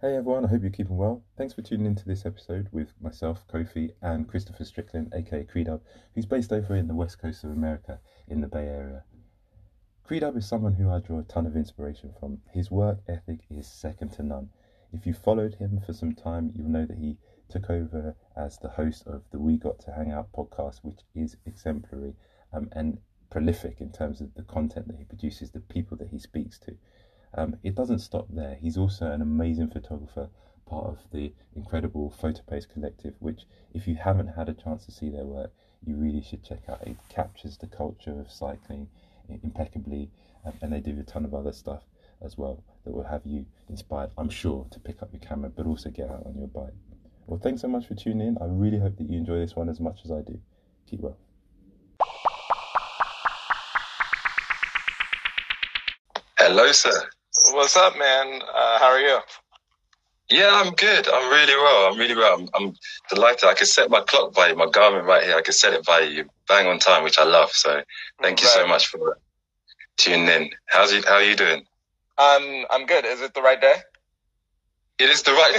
Hey everyone, I hope you're keeping well. Thanks for tuning into this episode with myself, Kofi, and Christopher Strickland, aka Creedub, who's based over in the west coast of America in the Bay Area. Creedub is someone who I draw a ton of inspiration from. His work ethic is second to none. If you followed him for some time, you'll know that he took over as the host of the We Got to Hang Out podcast, which is exemplary um, and prolific in terms of the content that he produces, the people that he speaks to. Um, it doesn't stop there. He's also an amazing photographer, part of the incredible Photopace Collective, which, if you haven't had a chance to see their work, you really should check out. It captures the culture of cycling impeccably, um, and they do a ton of other stuff as well that will have you inspired, I'm sure, to pick up your camera, but also get out on your bike. Well, thanks so much for tuning in. I really hope that you enjoy this one as much as I do. Keep well. Hello, sir. What's up, man? Uh, how are you? Yeah, I'm good. I'm really well. I'm really well. I'm, I'm, delighted. I can set my clock by you, my Garmin right here. I can set it by you, bang on time, which I love. So thank you so much for tuning in. How's you? How are you doing? I'm I'm good. Is it the right day? It is the right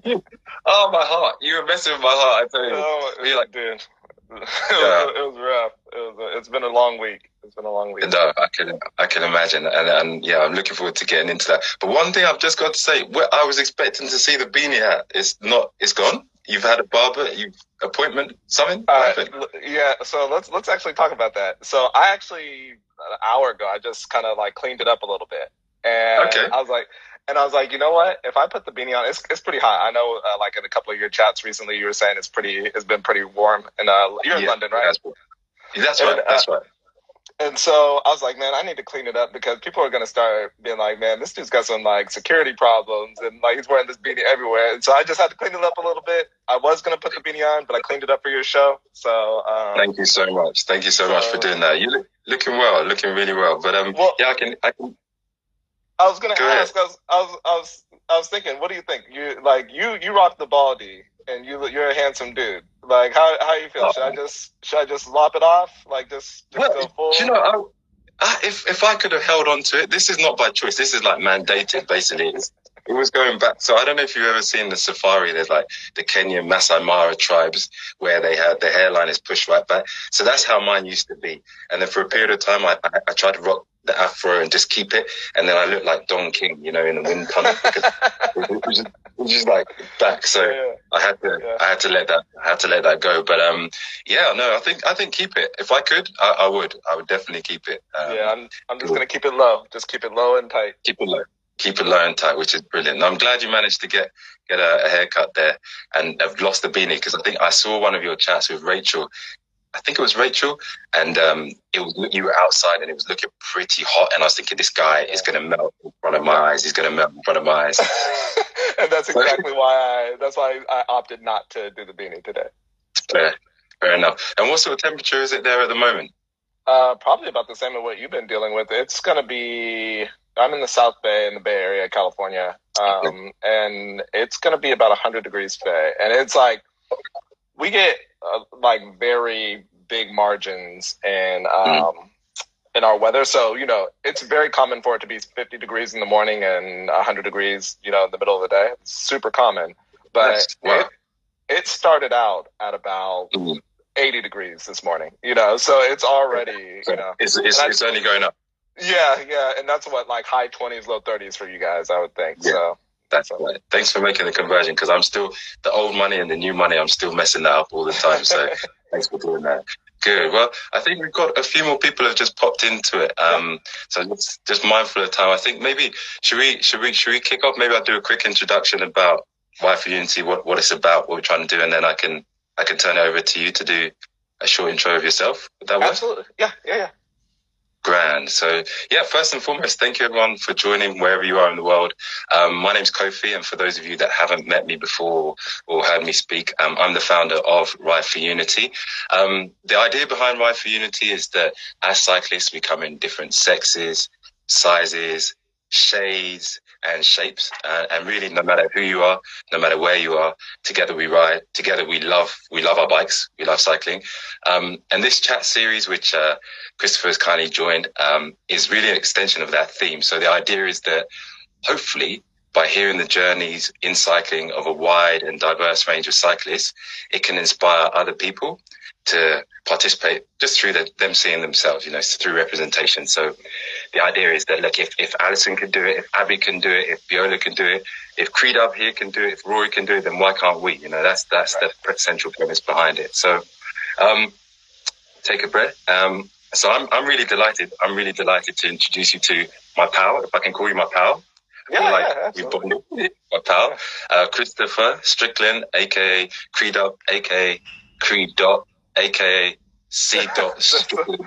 day. oh, my heart! You were messing with my heart. I tell you. Oh, You're like, dude. It, was, it was rough. It was. It's been a long week. It's been a long week. No, I can I can imagine, and and yeah, I'm looking forward to getting into that. But one thing I've just got to say, I was expecting to see the beanie hat. It's not. It's gone. You've had a barber. You appointment something. Uh, yeah. So let's let's actually talk about that. So I actually an hour ago, I just kind of like cleaned it up a little bit, and okay. I was like. And I was like, you know what? If I put the beanie on, it's it's pretty hot. I know, uh, like in a couple of your chats recently, you were saying it's pretty, it's been pretty warm. And uh, you're in yeah, London, right? That's, that's right. And, that's right. And so I was like, man, I need to clean it up because people are going to start being like, man, this dude's got some like security problems and like he's wearing this beanie everywhere. And so I just had to clean it up a little bit. I was going to put the beanie on, but I cleaned it up for your show. So um, thank you so much. Thank you so, so much for doing that. You look looking well, looking really well. But um, well, yeah, I can, I can. I was going to ask. I was, I was, I was, I was thinking, what do you think? You like you, you rock the baldy, and you, you're a handsome dude. Like how how you feel? Should I just should I just lop it off? Like just, just well, go full? You know, I, I, if if I could have held on to it, this is not by choice. This is like mandated. Basically, it's, it was going back. So I don't know if you've ever seen the safari. There's like the Kenyan Masai Mara tribes where they had the hairline is pushed right back. So that's how mine used to be. And then for a period of time, I, I, I tried to rock the afro and just keep it. And then I look like Don King, you know, in the wind tunnel because it was just, it was just like back. So yeah. I had to, yeah. I had to let that, I had to let that go. But um, yeah, no, I think, I think keep it. If I could, I, I would, I would definitely keep it. Um, yeah, I'm, I'm just gonna keep it low. Just keep it low and tight. Keep it low. Keep it low and tight, which is brilliant. And I'm glad you managed to get get a, a haircut there and have lost the beanie because I think I saw one of your chats with Rachel I think it was Rachel, and um, it was you were outside and it was looking pretty hot, and I was thinking this guy is going to melt in front of my eyes. He's going to melt in front of my eyes. and that's exactly why I that's why I opted not to do the beanie today. Fair, fair enough. And what sort of temperature is it there at the moment? Uh, probably about the same as what you've been dealing with. It's going to be. I'm in the South Bay in the Bay Area, California, um, and it's going to be about 100 degrees today, and it's like we get uh, like very big margins and um, mm. in our weather. So you know, it's very common for it to be 50 degrees in the morning and 100 degrees, you know, in the middle of the day. It's super common, but it, it, started out at about. Mm. 80 degrees this morning, you know, so it's already, you know, it's, it's, it's only going up. Yeah, yeah, and that's what like high twenties, low thirties for you guys, I would think. Yeah. So Thanks for making the conversion because I'm still the old money and the new money. I'm still messing that up all the time. So thanks for doing that. Good. Well, I think we've got a few more people have just popped into it. Um, so just, just mindful of time. I think maybe should we should we should we kick off? Maybe I'll do a quick introduction about Ride for Unity, what what it's about, what we're trying to do, and then I can I can turn it over to you to do a short intro of yourself. Would that work? Absolutely. Yeah. Yeah. Yeah. Grand. So, yeah, first and foremost, thank you everyone for joining wherever you are in the world. Um, my name's Kofi, and for those of you that haven't met me before or heard me speak, um, I'm the founder of Ride for Unity. Um, the idea behind Ride for Unity is that as cyclists, we come in different sexes, sizes, shades, and shapes. Uh, and really, no matter who you are, no matter where you are, together we ride. Together we love we love our bikes. We love cycling. Um, and this chat series, which uh, Christopher has kindly joined, um, is really an extension of that theme. So the idea is that hopefully by hearing the journeys in cycling of a wide and diverse range of cyclists, it can inspire other people to participate just through the, them seeing themselves, you know, through representation. So the idea is that, look, if, if Alison can do it, if Abby can do it, if Viola can do it, if Creedub here can do it, if Rory can do it, then why can't we? You know, that's, that's right. the central premise behind it. So, um, take a breath. Um, so I'm, I'm really delighted. I'm really delighted to introduce you to my pal, if I can call you my pal. Yeah, like, yeah, absolutely. my pal, uh, Christopher Strickland, aka Creedub, aka Creed Dot, aka C Dot Strickland.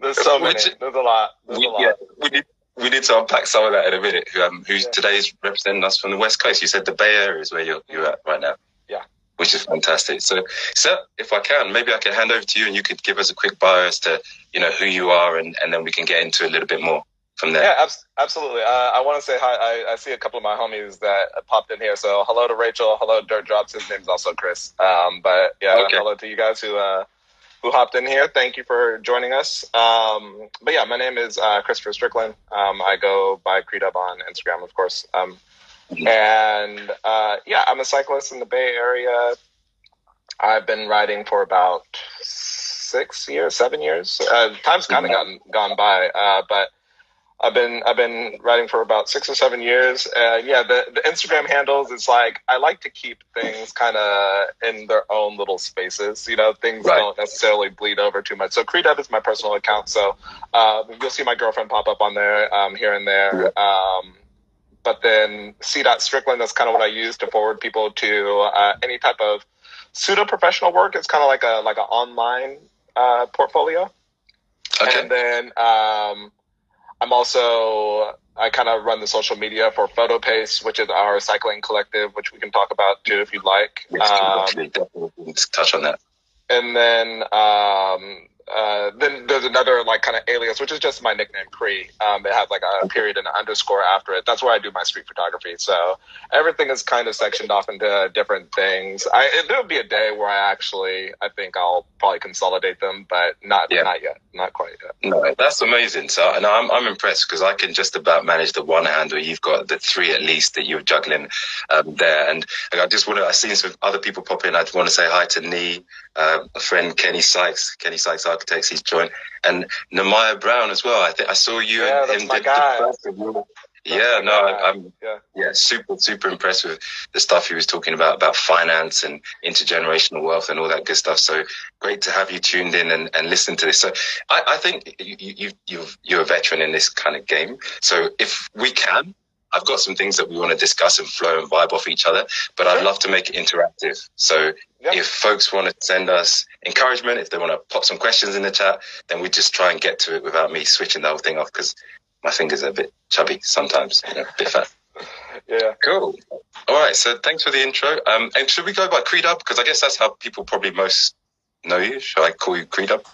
There's so many. Which, There's a lot. There's we, a lot. Yeah, we need we need to unpack some of that in a minute. Um, who's yeah. today's representing us from the West Coast? You said the Bay Area is where you're you're at right now. Yeah. Which is fantastic. So, so if I can, maybe I can hand over to you, and you could give us a quick bio as to you know who you are, and and then we can get into a little bit more from there. Yeah, ab- absolutely. Uh, I want to say hi. I, I, see a couple of my homies that popped in here. So hello to Rachel. Hello, Dirt Drops. His name's also Chris. Um, but yeah, okay. hello to you guys who uh, who hopped in here. Thank you for joining us. Um, but yeah, my name is uh, Christopher Strickland. Um, I go by Creedub on Instagram, of course. Um, and uh, yeah, I'm a cyclist in the Bay Area. I've been riding for about six years, seven years. Uh, time's kind of gone gone by, uh, but I've been I've been writing for about six or seven years, and yeah, the the Instagram handles is like I like to keep things kind of in their own little spaces. You know, things right. don't necessarily bleed over too much. So Creedub is my personal account, so um, you'll see my girlfriend pop up on there um, here and there. Um, but then C. Strickland, that's kind of what I use to forward people to uh, any type of pseudo professional work. It's kind of like a like an online uh, portfolio. Okay. And then um, I'm also I kind of run the social media for PhotoPace, which is our cycling collective, which we can talk about too if you'd like. Yes, um, definitely, definitely touch on that. And then um, uh, then there's another like kind of alias, which is just my nickname, Cree. Um, it has like a period and an underscore after it. That's where I do my street photography. So everything is kind of sectioned off into different things. I, there'll be a day where I actually, I think I'll probably consolidate them, but not, yeah. not yet, not quite yet. No, that's amazing. So, and I'm, I'm impressed because I can just about manage the one handle. You've got the three at least that you're juggling um, there. And I just want to, I've seen some other people pop in. I just want to say hi to Nee, uh, a friend, Kenny Sykes, Kenny Sykes Architects. He's joined, and Nehemiah Brown as well. I think I saw you yeah, and him. The, the yeah, no, I, am yeah. yeah, super, super impressed with the stuff he was talking about about finance and intergenerational wealth and all that good stuff. So great to have you tuned in and, and listen to this. So I, I think you, you, you, you're a veteran in this kind of game. So if we can, I've got some things that we want to discuss and flow and vibe off each other, but. I'd love to make it interactive. So yeah. if folks want to send us encouragement, if they want to pop some questions in the chat, then we just try and get to it without me switching the whole thing off because my fingers are a bit chubby sometimes, you know, a bit fat. yeah. Cool. All right. So thanks for the intro. Um, and should we go by Creedub? Because I guess that's how people probably most know you. Should I call you Creedub?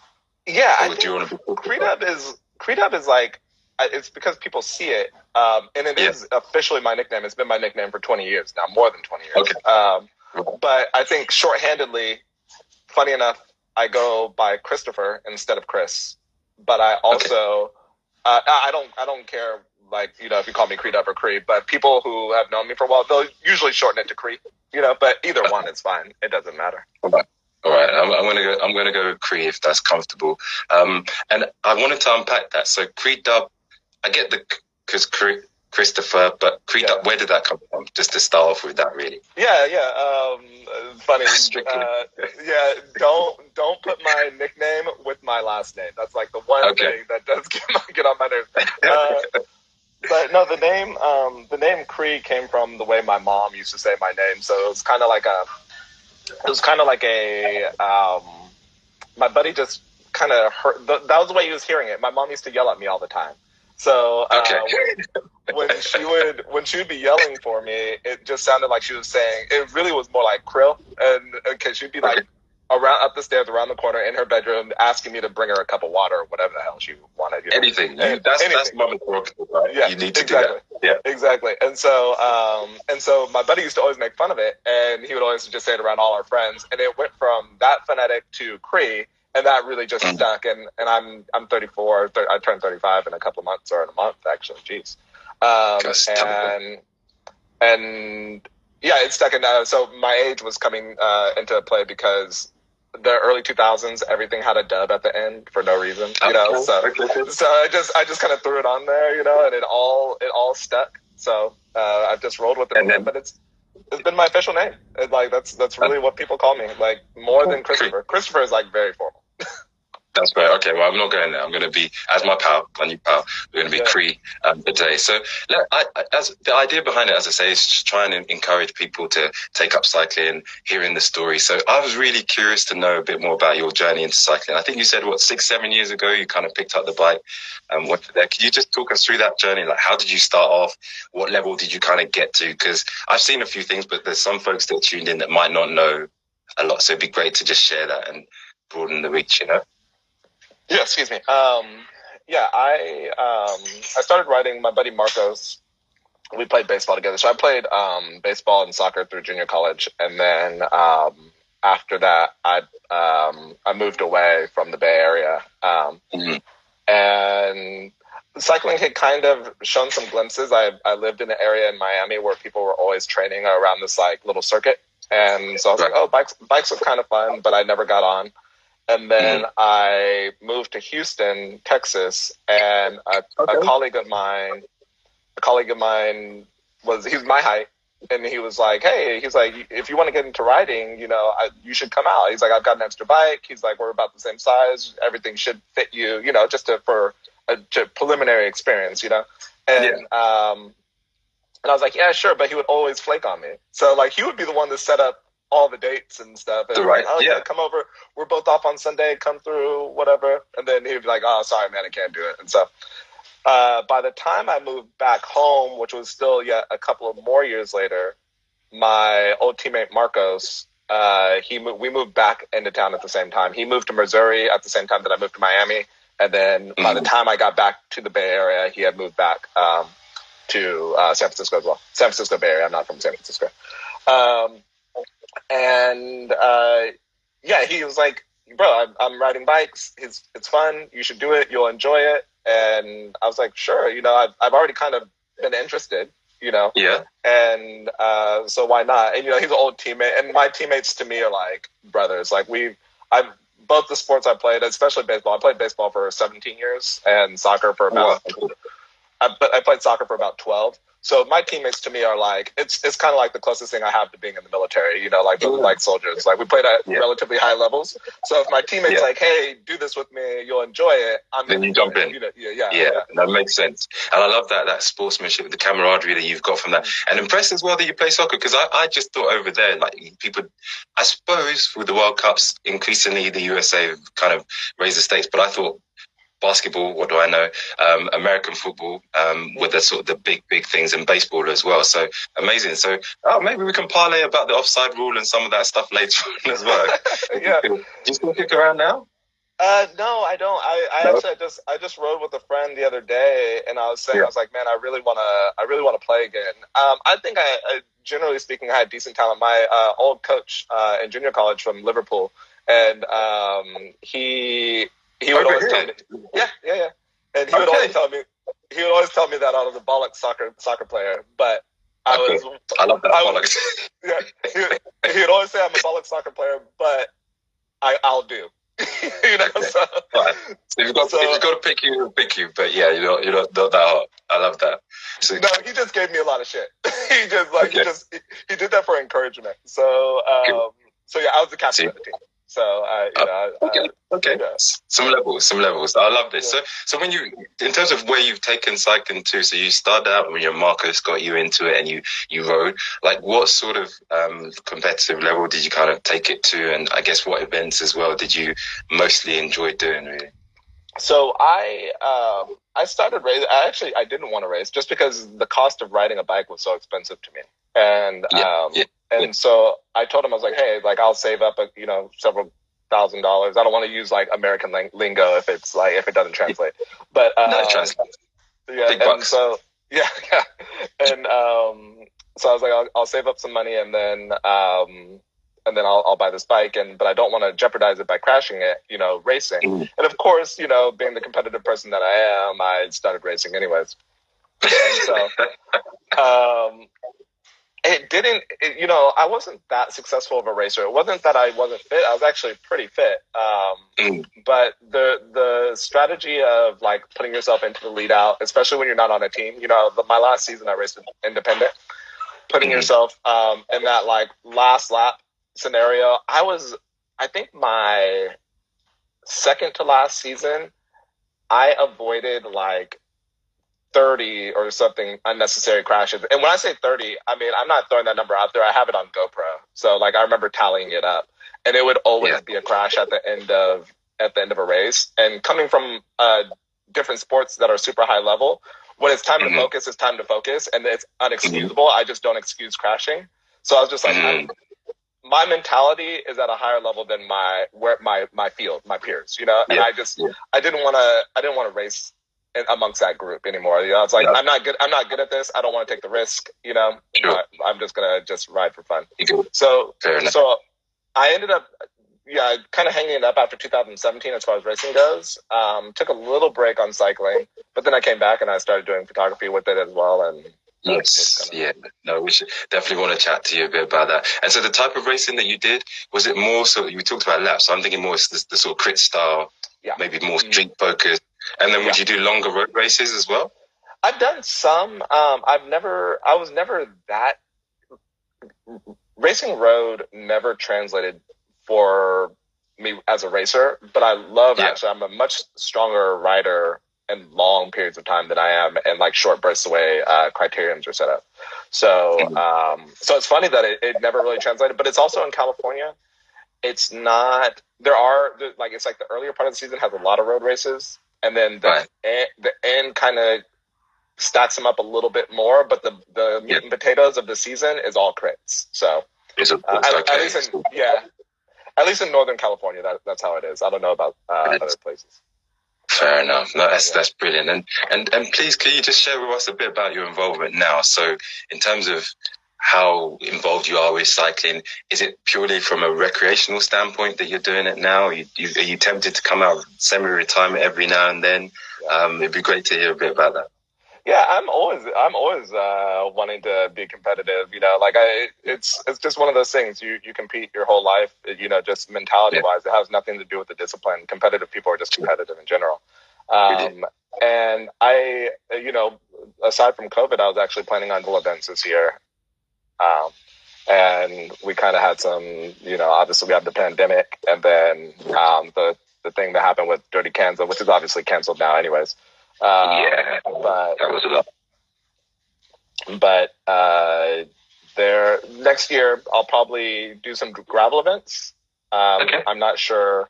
Yeah. Or I do you want to be Creedub is Creedub is like it's because people see it, um, and it yeah. is officially my nickname. It's been my nickname for 20 years now, more than 20 years. Okay. Um, but I think shorthandedly, funny enough, I go by Christopher instead of Chris. But I also, okay. uh, I don't, I don't care. Like you know, if you call me Creedub or Cree, but people who have known me for a while, they'll usually shorten it to Cree. You know, but either one is fine. It doesn't matter. Okay. All right, I'm, I'm, gonna go. I'm gonna go with Cree if that's comfortable. Um, and I wanted to unpack that. So Cree Dub I get the because Christopher, but Cree, yeah. where did that come from? Just to start off with that, really. Yeah, yeah. Um, funny. Uh, yeah, don't don't put my nickname with my last name. That's like the one okay. thing that does get, my, get on my nerves. Uh, but no, the name um, the name Cree came from the way my mom used to say my name. So it was kind of like a it was kind of like a um, my buddy just kind of heard. That was the way he was hearing it. My mom used to yell at me all the time. So uh, okay. when, when, she would when she would be yelling for me, it just sounded like she was saying. It really was more like Krill, and because she'd be like around up the stairs, around the corner in her bedroom, asking me to bring her a cup of water or whatever the hell she wanted. You know? Anything. You, that's anything. that's mama's right? Yeah, you need to exactly. do that. Yeah, exactly. And so, um, and so my buddy used to always make fun of it, and he would always just say it around all our friends, and it went from that phonetic to Cree and that really just mm. stuck. And and I'm I'm 34. I turned 35 in a couple of months or in a month actually. Jeez. Um, and and yeah, it stuck in. Uh, so my age was coming uh, into play because the early 2000s, everything had a dub at the end for no reason, you know. So, so I just I just kind of threw it on there, you know, and it all it all stuck. So uh, I've just rolled with it, then, but it's it's been my official name. It, like that's that's really what people call me, like more than Christopher. Christopher is like very formal. That's great. Okay, well, I'm not going there. I'm going to be as my pal, my new pal. We're going to be yeah. Cree um, today. So, I, I, as the idea behind it, as I say, is just trying to encourage people to take up cycling, hearing the story. So, I was really curious to know a bit more about your journey into cycling. I think you said what six, seven years ago you kind of picked up the bike and went there. Can you just talk us through that journey? Like, how did you start off? What level did you kind of get to? Because I've seen a few things, but there's some folks that tuned in that might not know a lot. So, it'd be great to just share that and broaden the reach. You know. Yeah, excuse me. Um, yeah, I um, I started riding. My buddy Marcos, we played baseball together. So I played um, baseball and soccer through junior college, and then um, after that, I um, I moved away from the Bay Area, um, mm-hmm. and cycling had kind of shown some glimpses. I I lived in an area in Miami where people were always training around this like little circuit, and so I was like, oh, bikes bikes are kind of fun, but I never got on. And then mm. I moved to Houston, Texas, and a, okay. a colleague of mine, a colleague of mine was he's my height, and he was like, "Hey, he's like, if you want to get into riding, you know, I, you should come out." He's like, "I've got an extra bike." He's like, "We're about the same size. Everything should fit you, you know, just to, for a to preliminary experience, you know." And yeah. um, and I was like, "Yeah, sure," but he would always flake on me. So like, he would be the one to set up all the dates and stuff. And right. Like, oh, yeah. yeah, come over. We're both off on Sunday. Come through, whatever. And then he'd be like, oh, sorry, man, I can't do it. And so uh, by the time I moved back home, which was still yet a couple of more years later, my old teammate Marcos, uh, he moved, we moved back into town at the same time. He moved to Missouri at the same time that I moved to Miami. And then mm-hmm. by the mm-hmm. time I got back to the Bay Area, he had moved back um, to uh, San Francisco as well. San Francisco Bay Area. I'm not from San Francisco. Um, and uh, yeah, he was like, "Bro, I'm, I'm riding bikes. It's it's fun. You should do it. You'll enjoy it." And I was like, "Sure." You know, I've I've already kind of been interested. You know, yeah. And uh, so why not? And you know, he's an old teammate, and my teammates to me are like brothers. Like we, I've both the sports I played, especially baseball. I played baseball for 17 years and soccer for about. I, but I played soccer for about 12. So my teammates to me are like it's it's kind of like the closest thing I have to being in the military. You know, like like soldiers. Like we played at yeah. relatively high levels. So if my teammates yeah. like, hey, do this with me, you'll enjoy it. I'm then you jump in. You know, yeah, yeah, yeah, yeah, that makes sense. And I love that that sportsmanship, the camaraderie that you've got from that, mm. and impressed as well that you play soccer because I, I just thought over there like people, I suppose with the World Cups increasingly the USA kind of raised the stakes, but I thought basketball, what do I know? Um, American football, um, with the sort of the big, big things in baseball as well. So amazing. So, oh, maybe we can parlay about the offside rule and some of that stuff later on as well. yeah. Do you still kick around now? Uh, no, I don't. I, I no. actually I just I just rode with a friend the other day, and I was saying yeah. I was like, man, I really wanna I really wanna play again. Um, I think I, I generally speaking I had decent talent. My uh, old coach uh, in junior college from Liverpool, and um, he he would always tell me, yeah, yeah, yeah, and he okay. would always tell me, he would always tell me that I was a bollock soccer soccer player, but I was, I love that I was, yeah, he, would, he would always say I'm a bollock soccer player, but I, I'll do. you know, so, right. so you've got, so, if you've got to pick you, pick you. But yeah, you're not, you're not, not that hard. I love that. So, no, he just gave me a lot of shit. he just like okay. he just he, he, did that for encouragement. So um, so yeah, I was the captain See, of the team. So I, you uh, know, okay, okay, yeah. some levels, some levels. I love this. Yeah. So, so when you, in terms of where you've taken cycling to, so you started out when your Marcos got you into it, and you you rode. Like, what sort of um, competitive level did you kind of take it to, and I guess what events as well did you mostly enjoy doing? Really. So I um, I started racing. I actually I didn't want to race just because the cost of riding a bike was so expensive to me, and yeah, um, yeah. And so I told him, I was like, hey, like I'll save up, a, you know, several thousand dollars. I don't want to use like American lingo if it's like, if it doesn't translate. But, um, no, translate. Yeah. Big and bucks. so, yeah, yeah. And, um, so I was like, I'll, I'll save up some money and then, um, and then I'll, I'll buy this bike and, but I don't want to jeopardize it by crashing it, you know, racing. Mm. And of course, you know, being the competitive person that I am, I started racing anyways. and so, um, it didn't. It, you know, I wasn't that successful of a racer. It wasn't that I wasn't fit. I was actually pretty fit. Um, Mm. but the the strategy of like putting yourself into the lead out, especially when you're not on a team. You know, the, my last season I raced independent. Putting Mhm. yourself um, in that like last lap scenario, I was. I think my second to last season, I avoided like 30 or something unnecessary crashes. And when I say 30, I mean, I'm not throwing that number out there. I have it on GoPro. So like I remember tallying it up and it would always Yeah. be a crash at the end of at the end of a race. And coming from uh different sports that are super high level, when it's time Mhm. to focus, it's time to focus and it's unexcusable. I just don't excuse crashing. So I was just like I'm- my mentality is at a higher level than my where my my field, my peers, you know. And Yeah. I just Yeah. I didn't want to I didn't want to race amongst that group anymore. You know, it's like Yeah. I'm not good. I'm not good at this. I don't want to take the risk. You know, Sure. I, am just gonna just ride for fun. So so I ended up yeah kind of hanging it up after 2017 as far as racing goes. Um, took a little break on cycling, but then I came back and I started doing photography with it as well. And Yes, yeah, no, we should definitely want to chat to you a bit about that. And so, the type of racing that you did was it more so? You talked about laps, so I'm thinking more the, the sort of crit style, Yeah. maybe more Mhm. street focused. And then, would Yeah. you do longer road races as well? I've done some. Um, I've never. I was never that. Racing road never translated for me as a racer, but I love Yeah. actually. I'm a much stronger rider in long periods of time than I am in like short bursts away uh, criteriums are set up. So, Mhm. um, so it's funny that it, it never really translated, but it's also in California. It's not. There are like it's like the earlier part of the season has a lot of road races, and then the Right. end, the end kind of stacks them up a little bit more. But the the meat Yeah. and potatoes of the season is all crits. So It's a, uh, at, okay. at least in yeah, at least in Northern California, that, that's how it is. I don't know about uh, other places. Fair enough. No, that's that's brilliant. And and and please, can you just share with us a bit about your involvement now? So, in terms of how involved you are with cycling, is it purely from a recreational standpoint that you're doing it now? Are you, are you tempted to come out of semi-retirement every now and then? Um, it'd be great to hear a bit about that. Yeah, I'm always I'm always uh, wanting to be competitive. You know, like I it's it's just one of those things. You you compete your whole life. You know, just mentality wise, it has nothing to do with the discipline. Competitive people are just competitive in general. Um, and I, you know, aside from COVID, I was actually planning on dual events this year. Um, and we kind of had some, you know, obviously we had the pandemic, and then um, the the thing that happened with Dirty Kanza, which is obviously canceled now, anyways. Um, Yeah. but That was lot. but uh, there next year I'll probably do some gravel events. Um, Okay. I'm not sure.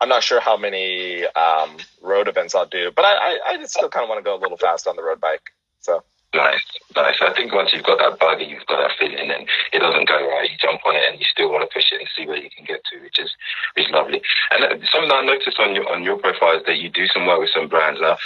I'm not sure how many um, road events I'll do, but I, I, I just still kind of want to go a little fast on the road bike. So Nice, nice. I think once you've got that and you've got that feeling, and it doesn't go right, you jump on it and you still want to push it and see where you can get to, which is which is lovely. And something that I noticed on your on your profile is that you do some work with some brands. Now,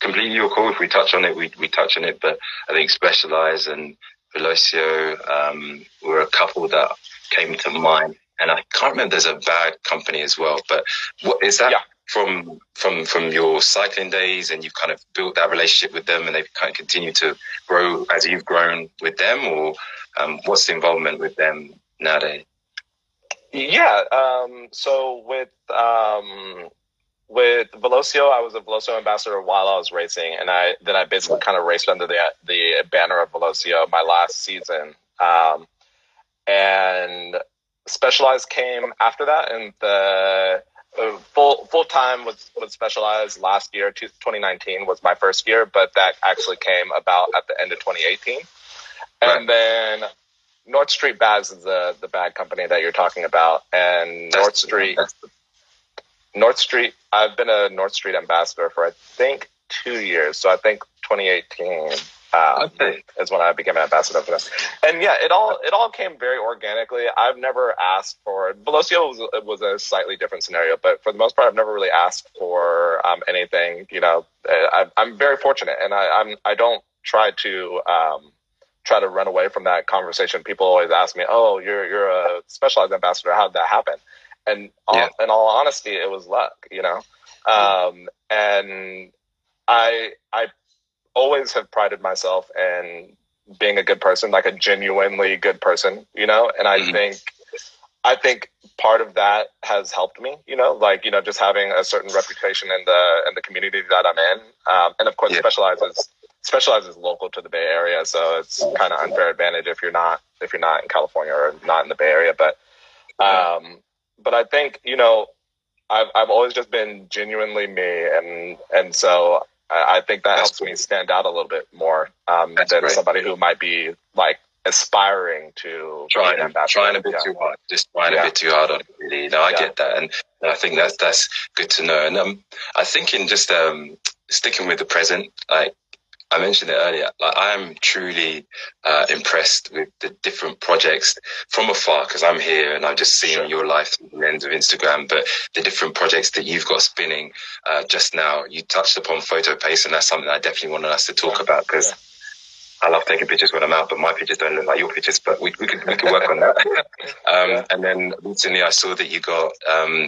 completely your call. If we touch on it, we we touch on it. But I think Specialized and Velocio um, were a couple that came to mind. And I can't remember. There's a bad company as well. But what is that? Yeah. From from from your cycling days, and you've kind of built that relationship with them, and they've kind of continued to grow as you've grown with them, or um, what's the involvement with them nowadays? yeah. Um, so with um, with Velocio, I was a Velocio ambassador while I was racing, and I then I basically kind of raced under the the banner of Velocio my last season. Um, and Specialized came after that, and the Uh, full full time with was Specialized last year. 2019 was my first year, but that actually came about at the end of 2018. And then North Street Bags is the the bag company that you're talking about, and North Street North Street. I've been a North Street ambassador for I think two years, so I think 2018 um, Okay. is when I became an ambassador for them. And yeah, it all it all came very organically. I've never asked for Velocio was was a slightly different scenario, but for the most part, I've never really asked for um, anything. You know, I, I'm very fortunate, and I, I'm I don't try to. Um, try to run away from that conversation. People always ask me, "Oh, you're you're a specialized ambassador. How did that happen?" And all, Yeah. in all honesty, it was luck, you know. Um, and I I always have prided myself in being a good person, like a genuinely good person, you know. And I mm-hmm. think, I think part of that has helped me, you know, like you know, just having a certain reputation in the in the community that I'm in, um, and of course, yeah. specializes specializes local to the Bay Area, so it's kind of unfair advantage if you're not if you're not in California or not in the Bay Area, but. Um, but I think you know I've I've always just been genuinely me, and and so I, think that That's helps me stand out a little bit more um, than great. somebody who might be like aspiring to trying trying a bit yeah. too hard, just trying yeah. a bit too hard on it. Really, no, I yeah. get that, and I think that's that's good to know. And um, I think in just um, sticking with the present, like I mentioned it earlier. Like I am truly uh, impressed with the different projects from afar because I'm here and I'm just seeing sure. your life through the lens of Instagram. But the different projects that you've got spinning uh, just now, you touched upon photo pace, and that's something I definitely wanted us to talk about because. Yeah. I love taking pictures when I'm out, but my pictures don't look like your pictures. But we, we could we could work on that. um, yeah. And then recently, I saw that you got um,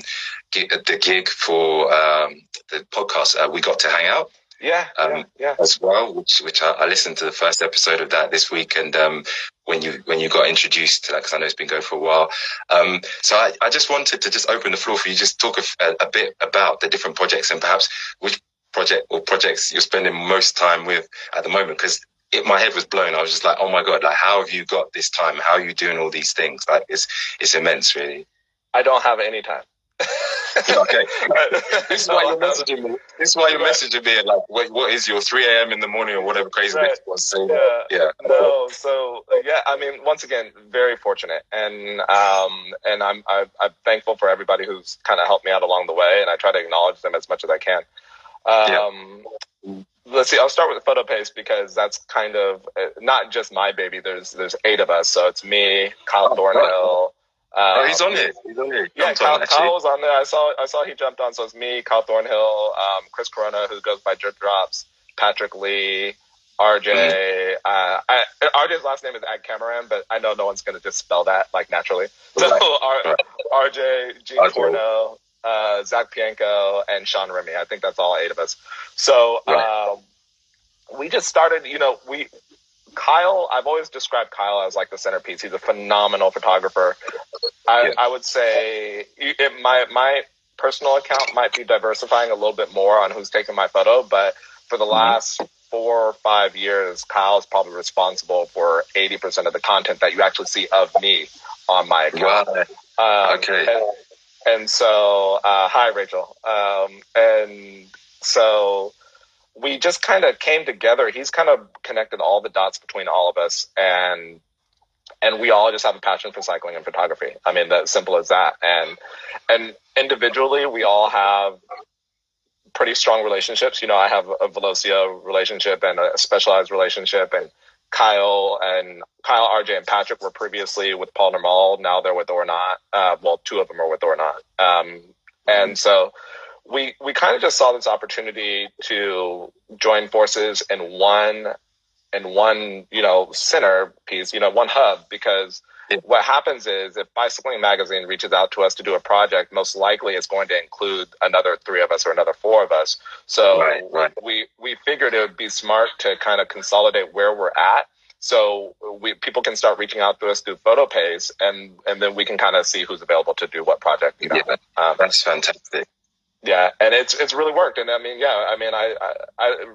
the gig for um, the podcast. Uh, we got to hang out. Yeah, um, yeah, yeah, as well. Which which I, I, listened to the first episode of that this week, and um, when you when you got introduced to that, because I know it's been going for a while. Um, so I, I just wanted to just open the floor for you, just talk a, a bit about the different projects and perhaps which project or projects you're spending most time with at the moment, because my head was blown. I was just like, oh my god, like how have you got this time? How are you doing all these things? Like it's it's immense, really. I don't have any time okay. this is why you're messaging me. This is why you're messaging me. Like, what, what is your 3 a.m. in the morning or whatever crazy right. was? So, yeah. yeah. No. So yeah, I mean, once again, very fortunate, and um, and I'm I, am i am thankful for everybody who's kind of helped me out along the way, and I try to acknowledge them as much as I can. Um, yeah. Let's see. I'll start with the photo pace because that's kind of uh, not just my baby. There's there's eight of us, so it's me, Kyle oh, Thornhill. Um, oh, he's on here. He's on here. Yeah, Kyle, on, Kyle, was on there. I saw I saw he jumped on. So it's me, Kyle Thornhill, um, Chris Corona, who goes by Drip Drops, Patrick Lee, RJ. Mm-hmm. Uh, I, RJ's last name is Ag Cameron, but I know no one's going to just spell that like naturally. So right. R, RJ, Gene Cornell, uh, Zach Pienko, and Sean Remy. I think that's all eight of us. So right. um, we just started. You know, we Kyle, I've always described Kyle as like the centerpiece. He's a phenomenal photographer. I, yeah. I would say it, my my personal account might be diversifying a little bit more on who's taking my photo, but for the mm-hmm. last four or five years, Kyle's probably responsible for eighty percent of the content that you actually see of me on my account. Wow. Um, okay. And, and so, uh, hi, Rachel. Um, and so we just kind of came together. He's kind of connected all the dots between all of us, and and we all just have a passion for cycling and photography. I mean, that simple as that. And and individually, we all have pretty strong relationships. You know, I have a Velocio relationship and a specialized relationship, and Kyle and Kyle, RJ, and Patrick were previously with Pas Normal. Now they're with Ornot. Uh, well, two of them are with Ornot. Um, and so we we kind of just saw this opportunity to join forces in one in one you know center piece, you know, one hub because what happens is if Bicycling Magazine reaches out to us to do a project, most likely it's going to include another three of us or another four of us. So right, right. we we figured it would be smart to kind of consolidate where we're at. So we people can start reaching out to us through PhotoPace, and and then we can kind of see who's available to do what project. You know? Yeah, um, that's fantastic. Yeah, and it's it's really worked. And I mean, yeah, I mean, I I, I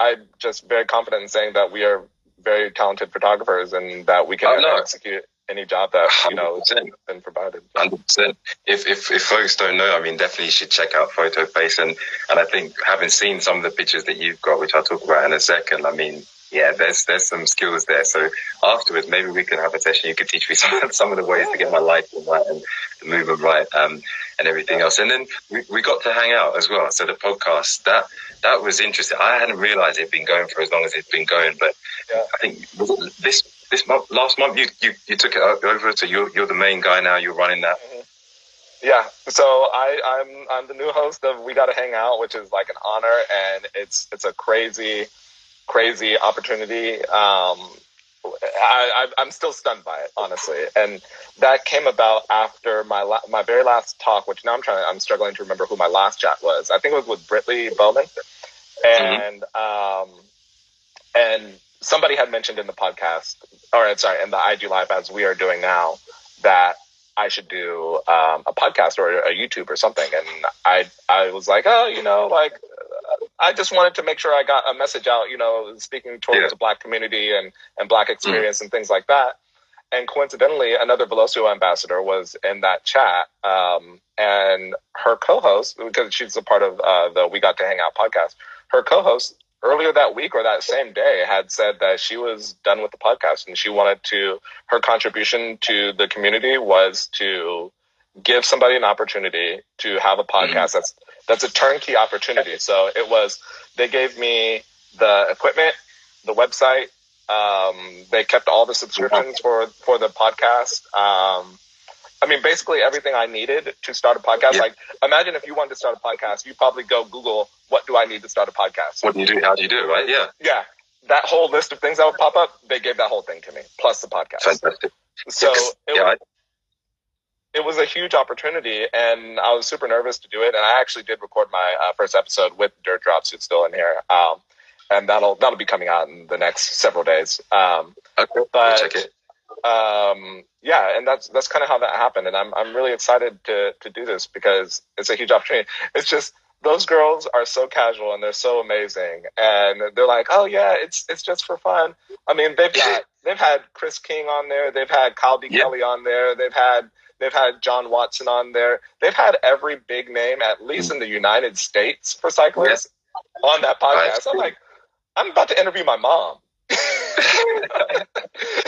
I'm just very confident in saying that we are very talented photographers and that we can execute any job that you know has been provided. Hundred percent. If if if folks don't know, I mean, definitely you should check out PhotoPace and and I think having seen some of the pictures that you've got, which I'll talk about in a second, I mean, yeah, there's there's some skills there. So afterwards, maybe we can have a session. You could teach me some some of the ways to get my lighting right and the movement right, um, and everything else. And then we, we got to hang out as well. So the podcast that that was interesting. I hadn't realised it'd been going for as long as it's been going, but yeah. I think this this month, last month, you, you you took it over. So you're you're the main guy now. You're running that. Mm-hmm. Yeah, so I, I'm I'm the new host of We Gotta Hang Out, which is like an honor, and it's it's a crazy crazy opportunity. Um, I, am still stunned by it, honestly, and that came about after my la- my very last talk, which now I'm trying. I'm struggling to remember who my last chat was. I think it was with Britley Bowman, and mm-hmm. um, and somebody had mentioned in the podcast, or sorry, in the IG live as we are doing now, that I should do um, a podcast or a YouTube or something, and I I was like, oh, you know, like I just wanted to make sure I got a message out, you know, speaking towards Yeah. the black community and, and black experience and things like that. And coincidentally, another Velocio ambassador was in that chat. Um, and her co-host, because she's a part of uh, the We Got to Hang Out podcast, her co-host earlier that week or that same day had said that she was done with the podcast and she wanted to, her contribution to the community was to give somebody an opportunity to have a podcast that's that's a turnkey opportunity. So it was they gave me the equipment, the website. Um, they kept all the subscriptions for for the podcast. Um, I mean, basically everything I needed to start a podcast. Yeah. Like, imagine if you wanted to start a podcast, you probably go Google, "What do I need to start a podcast?" What do you do? How do you do it? Right? Yeah. Yeah, that whole list of things that would pop up, they gave that whole thing to me, plus the podcast. Fantastic. So it yeah. was, it was a huge opportunity, and I was super nervous to do it. And I actually did record my uh, first episode with Dirt Drops, who's still in here, um, and that'll that'll be coming out in the next several days. Um, okay. but- check it. um, yeah, and that's that's kind of how that happened. And I'm I'm really excited to to do this because it's a huge opportunity. It's just those girls are so casual and they're so amazing, and they're like, oh yeah, it's it's just for fun. I mean, they've got they've had Chris King on there, they've had Kyle. Yeah. Kelly on there, they've had they've had John Watson on there, they've had every big name at least in the United States for cyclists on that podcast. I'm like, I'm about to interview my mom.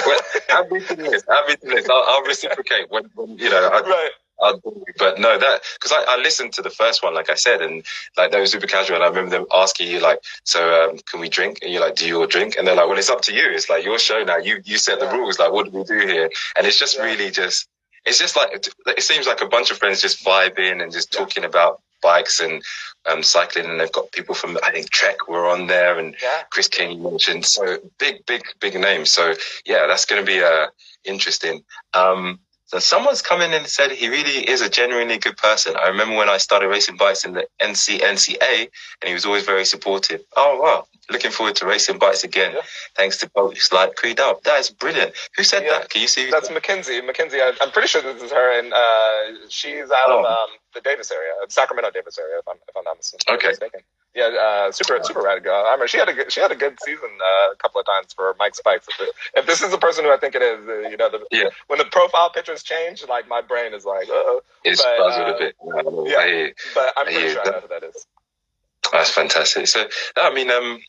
Well, I'll be this. I'll be this. I'll, I'll reciprocate when, when you know. I, right. I'll do it. but no, that because I, I listened to the first one, like I said, and like they were super casual. And I remember them asking you, like, "So, um, can we drink?" And you're like, "Do you all drink?" And they're like, "Well, it's up to you. It's like your show now. You you set the rules. Like, what do we do here?" And it's just Yeah. really just, it's just like it seems like a bunch of friends just vibing and just talking about bikes and um, cycling. And they've got people from I think Trek were on there and Yeah. Chris King mentioned. So big, big, big names. So yeah, that's going to be uh, interesting. Um, so someone's come in and said he really is a genuinely good person. I remember when I started racing bikes in the NCNCA, and he was always very supportive. Oh wow, looking forward to racing bikes again. Yeah. Thanks to folks like Creedub. That is brilliant. Who said Yeah. that? Can you see? That's Mackenzie. Mackenzie, I'm pretty sure this is her, and uh, she's out of Oh. um, the Davis area, Sacramento Davis area, if I'm if I'm not mistaken. Okay. mistaken. Yeah, uh, super super rad girl. I remember she had a good, she had a good season uh, a couple of times for Mike's Bikes. If, it, if this is the person who I think it is, uh, you know, the, Yeah. when the profile pictures change, like my brain is like, uh It's But, buzzed uh, a bit. yeah. I hear you. but I'm I pretty hear sure I that. know who that is. That's fantastic. So, I mean, um,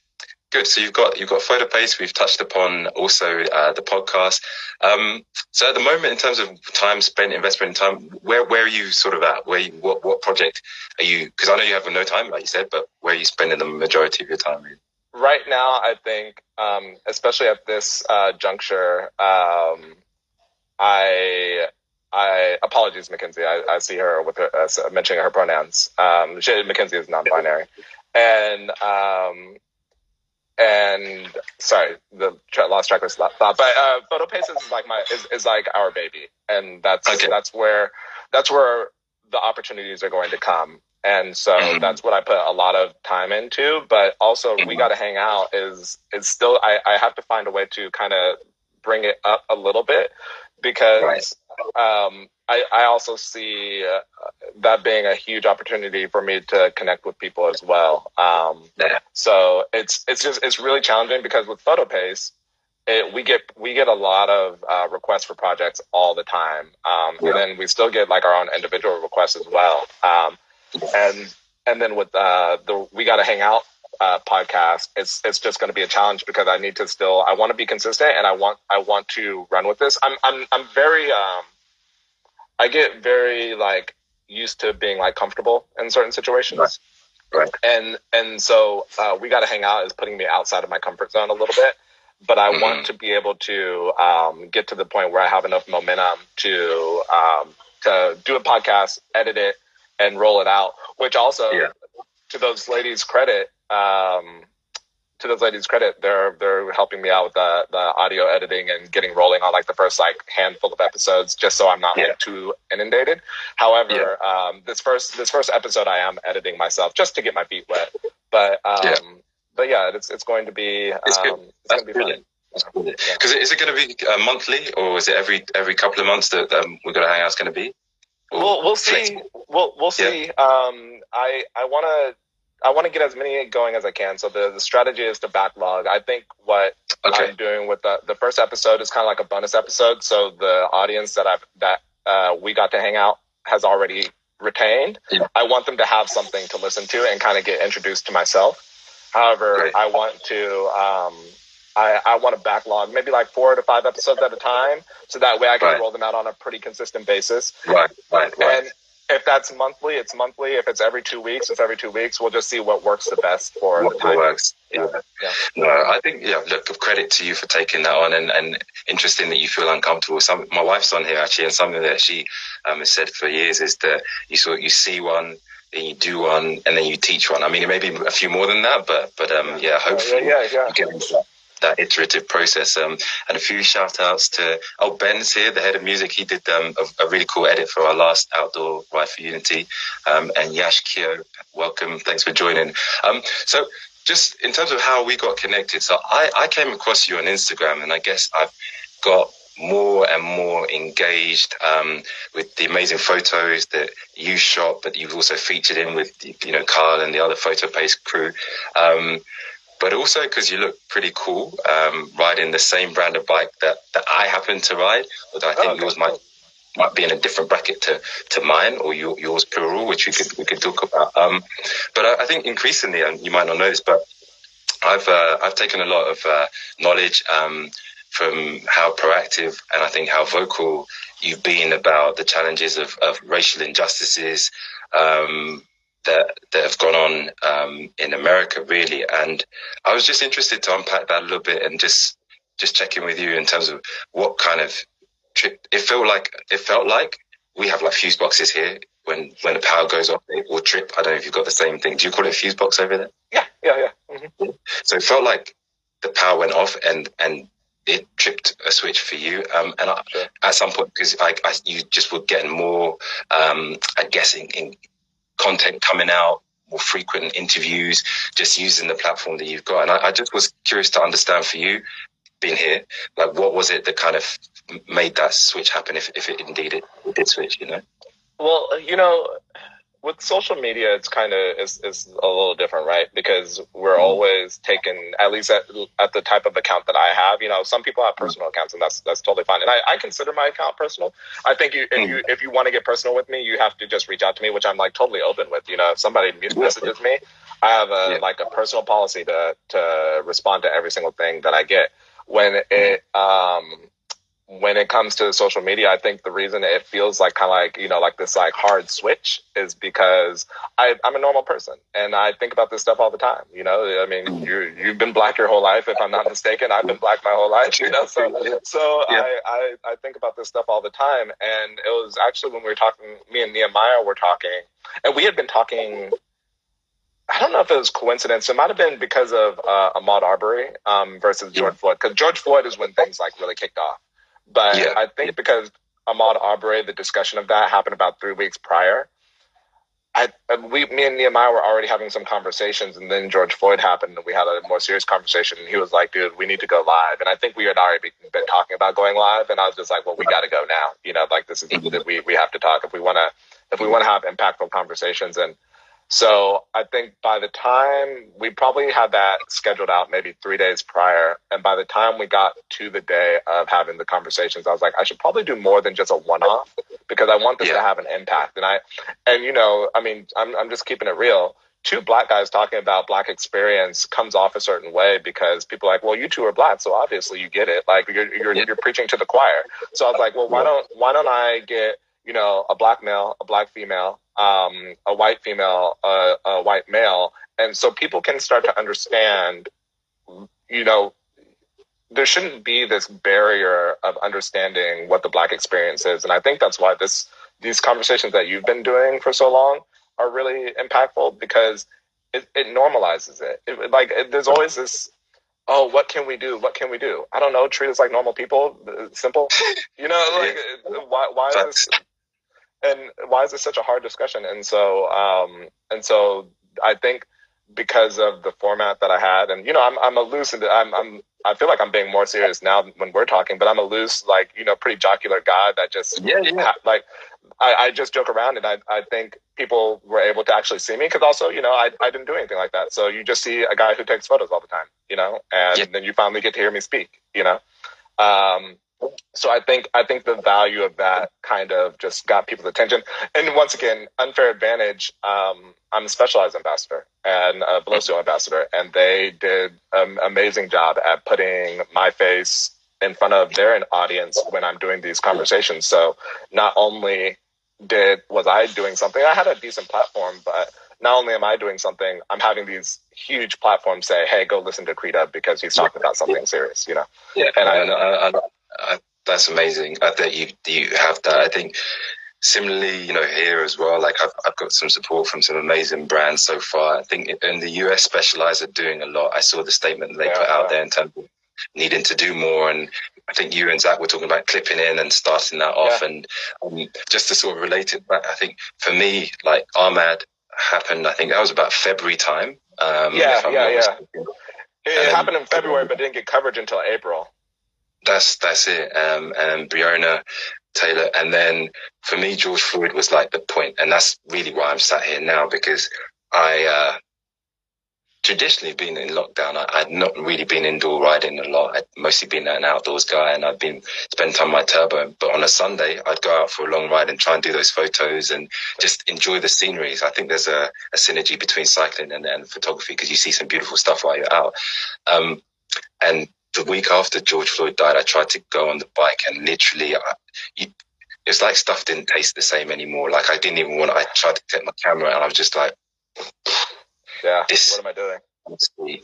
good. So you've got you've got PhotoPace. We've touched upon also uh, the podcast. Um, so at the moment, in terms of time spent, investment in time, where where are you sort of at? Where you, what what project are you? Because I know you have no time, like you said, but where are you spending the majority of your time? In? right now, I think, um, especially at this uh, juncture, um, I, I apologies, Mackenzie. I, I see her with her uh, mentioning her pronouns. Um, she, Mackenzie is non-binary, and um, and sorry, the lost track of thought. But uh, photo paces is like my is, is like our baby, and that's Okay. that's where that's where the opportunities are going to come. And so Mhm. that's what I put a lot of time into. But also, we Mhm. got to hang out. Is is still I, I have to find a way to kind of bring it up a little bit because um, I I also see uh, that being a huge opportunity for me to connect with people as well. Um, Yeah. so it's it's just it's really challenging because with PhotoPace, it, we get we get a lot of uh, requests for projects all the time, um, Yeah. and then we still get like our own individual requests as well. Um, and and then with uh, the we got to hang out uh, podcast, it's it's just going to be a challenge because I need to still I want to be consistent and I want I want to run with this. I'm I'm I'm very um, I get very like used to being like comfortable in certain situations. Right. And and so uh, we got to hang out is putting me outside of my comfort zone a little bit. But I Mhm. want to be able to um, get to the point where I have enough momentum to um, to do a podcast, edit it, and roll it out. Which also, Yeah. to those ladies' credit, um, to those ladies' credit, they're they're helping me out with the the audio editing and getting rolling on like the first like handful of episodes, just so I'm not Yeah. like too inundated. However, um, this first this first episode, I am editing myself just to get my feet wet. But um, Yeah. but yeah, it's it's going to be. It's. Um, it's That's going to be brilliant. Because is it going to be uh, monthly, or is it every every couple of months that um, we're going to hang out? It's going to be. Or We'll we'll see. We'll we'll see. Um, I I want to. I want to get as many going as I can. So the, the strategy is to backlog. I think what Okay. I'm doing with the, the first episode is kind of like a bonus episode. So the audience that I've that uh, we got to hang out has already retained. Yeah. I want them to have something to listen to and kind of get introduced to myself. However, Great. I want to um, I, I want to backlog maybe like four to five episodes at a time, so that way I can Right. roll them out on a pretty consistent basis. Right. Right. Right. And if that's monthly, it's monthly. If it's every two weeks, it's every two weeks. We'll just see what works the best for what the works. Yeah. Yeah. No, I think yeah. Look, credit to you for taking that on, and, and interesting that you feel uncomfortable. Some my wife's on here actually, and something that she um, has said for years is that you sort you see one, then you do one, and then you teach one. I mean, it may be a few more than that, but but um, yeah, hopefully yeah, yeah, yeah. That iterative process. Um, and a few shout outs to oh Ben's here, the head of music. He did um, a, a really cool edit for our last outdoor ride for Unity. Um, and Yash Kyo, welcome. Thanks for joining. Um, so just in terms of how we got connected, so I, I came across you on Instagram, and I guess I've got more and more engaged um, with the amazing photos that you shot, but you've also featured in with you know Carl and the other photo pace crew. Um, but also because you look pretty cool um, riding the same brand of bike that, that I happen to ride, although I think Oh, okay. yours might might be in a different bracket to, to mine or your, yours plural, which we could we could talk about. Um, but I, I think increasingly, and you might not know this, but I've uh, I've taken a lot of uh, knowledge um, from how proactive and I think how vocal you've been about the challenges of, of racial injustices um, that that have gone on um, in America, really. And I was just interested to unpack that a little bit and just just check in with you in terms of what kind of trip it felt like. It felt like we have like fuse boxes here. When when the power goes off, they will trip. I don't know if you've got the same thing. Do you call it fuse box over there? Yeah, yeah, yeah. hmm So it felt like the power went off and and it tripped a switch for you. Um, and I, Sure. at some point, because I, I, you just were getting more, um, I guess, in, in content coming out, more frequent interviews, just using the platform that you've got. And I, I just was curious to understand for you, being here, like what was it that kind of made that switch happen? If if it indeed it, it did switch, you know? Well, you know, with social media, it's kind of is is a little different, right? Because we're Mm. always taken at least at, at the type of account that I have. You know, some people have personal accounts, and that's that's totally fine. And I, I consider my account personal. I think you if you if you want to get personal with me, you have to just reach out to me, which I'm like totally open with. You know, if somebody messages me, I have a Yeah. like a personal policy to to respond to every single thing that I get. When it um when it comes to social media, I think the reason it feels like kind of like you know like this like hard switch is because I, I'm a normal person and I think about this stuff all the time. You know, I mean, you you've been black your whole life, if I'm not mistaken. I've been black my whole life. You know, so so Yeah. I, I I think about this stuff all the time. And it was actually when we were talking, me and Nehemiah were talking, and we had been talking. I don't know if it was coincidence. It might have been because of uh, Ahmaud Arbery um, versus George Floyd. Because George Floyd is when things like really kicked off. But Yeah. I think because Ahmaud Arbery, the discussion of that happened about three weeks prior. I, we, me and Nehemiah were already having some conversations, and then George Floyd happened, and we had a more serious conversation. And he was like, "Dude, we need to go live." And I think we had already been talking about going live, and I was just like, "Well, we got to go now." You know, like this is mm-hmm. we we have to talk if we want to if we want to have impactful conversations. And so I think by the time we probably had that scheduled out maybe three days prior, and by the time we got to the day of having the conversations, I was like, I should probably do more than just a one off because I want this Yeah. to have an impact. And I, and you know, I mean, I'm I'm just keeping it real. Two black guys talking about black experience comes off a certain way because people are like, well, you two are black, so obviously you get it. Like you're you're, Yeah. you're preaching to the choir. So I was like, well, why don't why don't I get you know a black male, a black female, um, a white female, a, a white male, and so people can start to understand, you know, there shouldn't be this barrier of understanding what the black experience is, and I think that's why this these conversations that you've been doing for so long are really impactful because it, it normalizes it. it like it, there's always this. Oh, what can we do? What can we do? I don't know. Treat us like normal people. uh, Simple. You know, like uh, why? Why is? And why is this such a hard discussion? And so, um, and so, I think because of the format that I had, and you know, I'm I'm a loose and I'm I'm I feel like I'm being more serious now when we're talking, but I'm a loose, like you know, pretty jocular guy that just yeah, yeah. like I, I just joke around, and I I think people were able to actually see me because also you know I I didn't do anything like that, so you just see a guy who takes photos all the time, you know, and Yeah. then you finally get to hear me speak, you know. Um, so I think I think the value of that kind of just got people's attention. And once again, unfair advantage. Um, I'm a specialized ambassador and a Velocio ambassador, and they did an amazing job at putting my face in front of their audience when I'm doing these conversations. So not only did was I doing something, I had a decent platform, but not only am I doing something, I'm having these huge platforms say, "Hey, go listen to Up because he's talking about something serious," you know. Yeah, And I- I, I, I, that's amazing. I think you you have that. I think similarly, you know, here as well. Like I've I've got some support from some amazing brands so far. I think in the US, Specialized are doing a lot. I saw the statement they Yeah, put out yeah. there in terms of needing to do more, and I think you and Zach were talking about clipping in and starting that off, and um, just to sort of relate it back. I think for me, like Ahmaud happened. I think that was about February time. Um, Yeah, yeah, yeah. mistaken. It, it Um, happened in February, but didn't get coverage until April. That's that's it. Um, and Breonna Taylor, and then for me, George Floyd was like the point, and that's really why I'm sat here now because I uh, traditionally been in lockdown. I, I'd not really been indoor riding a lot. I'd mostly been an outdoors guy, and I'd been spending time on my turbo. But on a Sunday, I'd go out for a long ride and try and do those photos and just enjoy the sceneries. I think there's a, a synergy between cycling and, and photography because you see some beautiful stuff while you're out. Um, and the week after George Floyd died, I tried to go on the bike and literally, I, you, it's like stuff didn't taste the same anymore. Like I didn't even want. I tried to take my camera and I was just like, Yeah. This- what am I doing?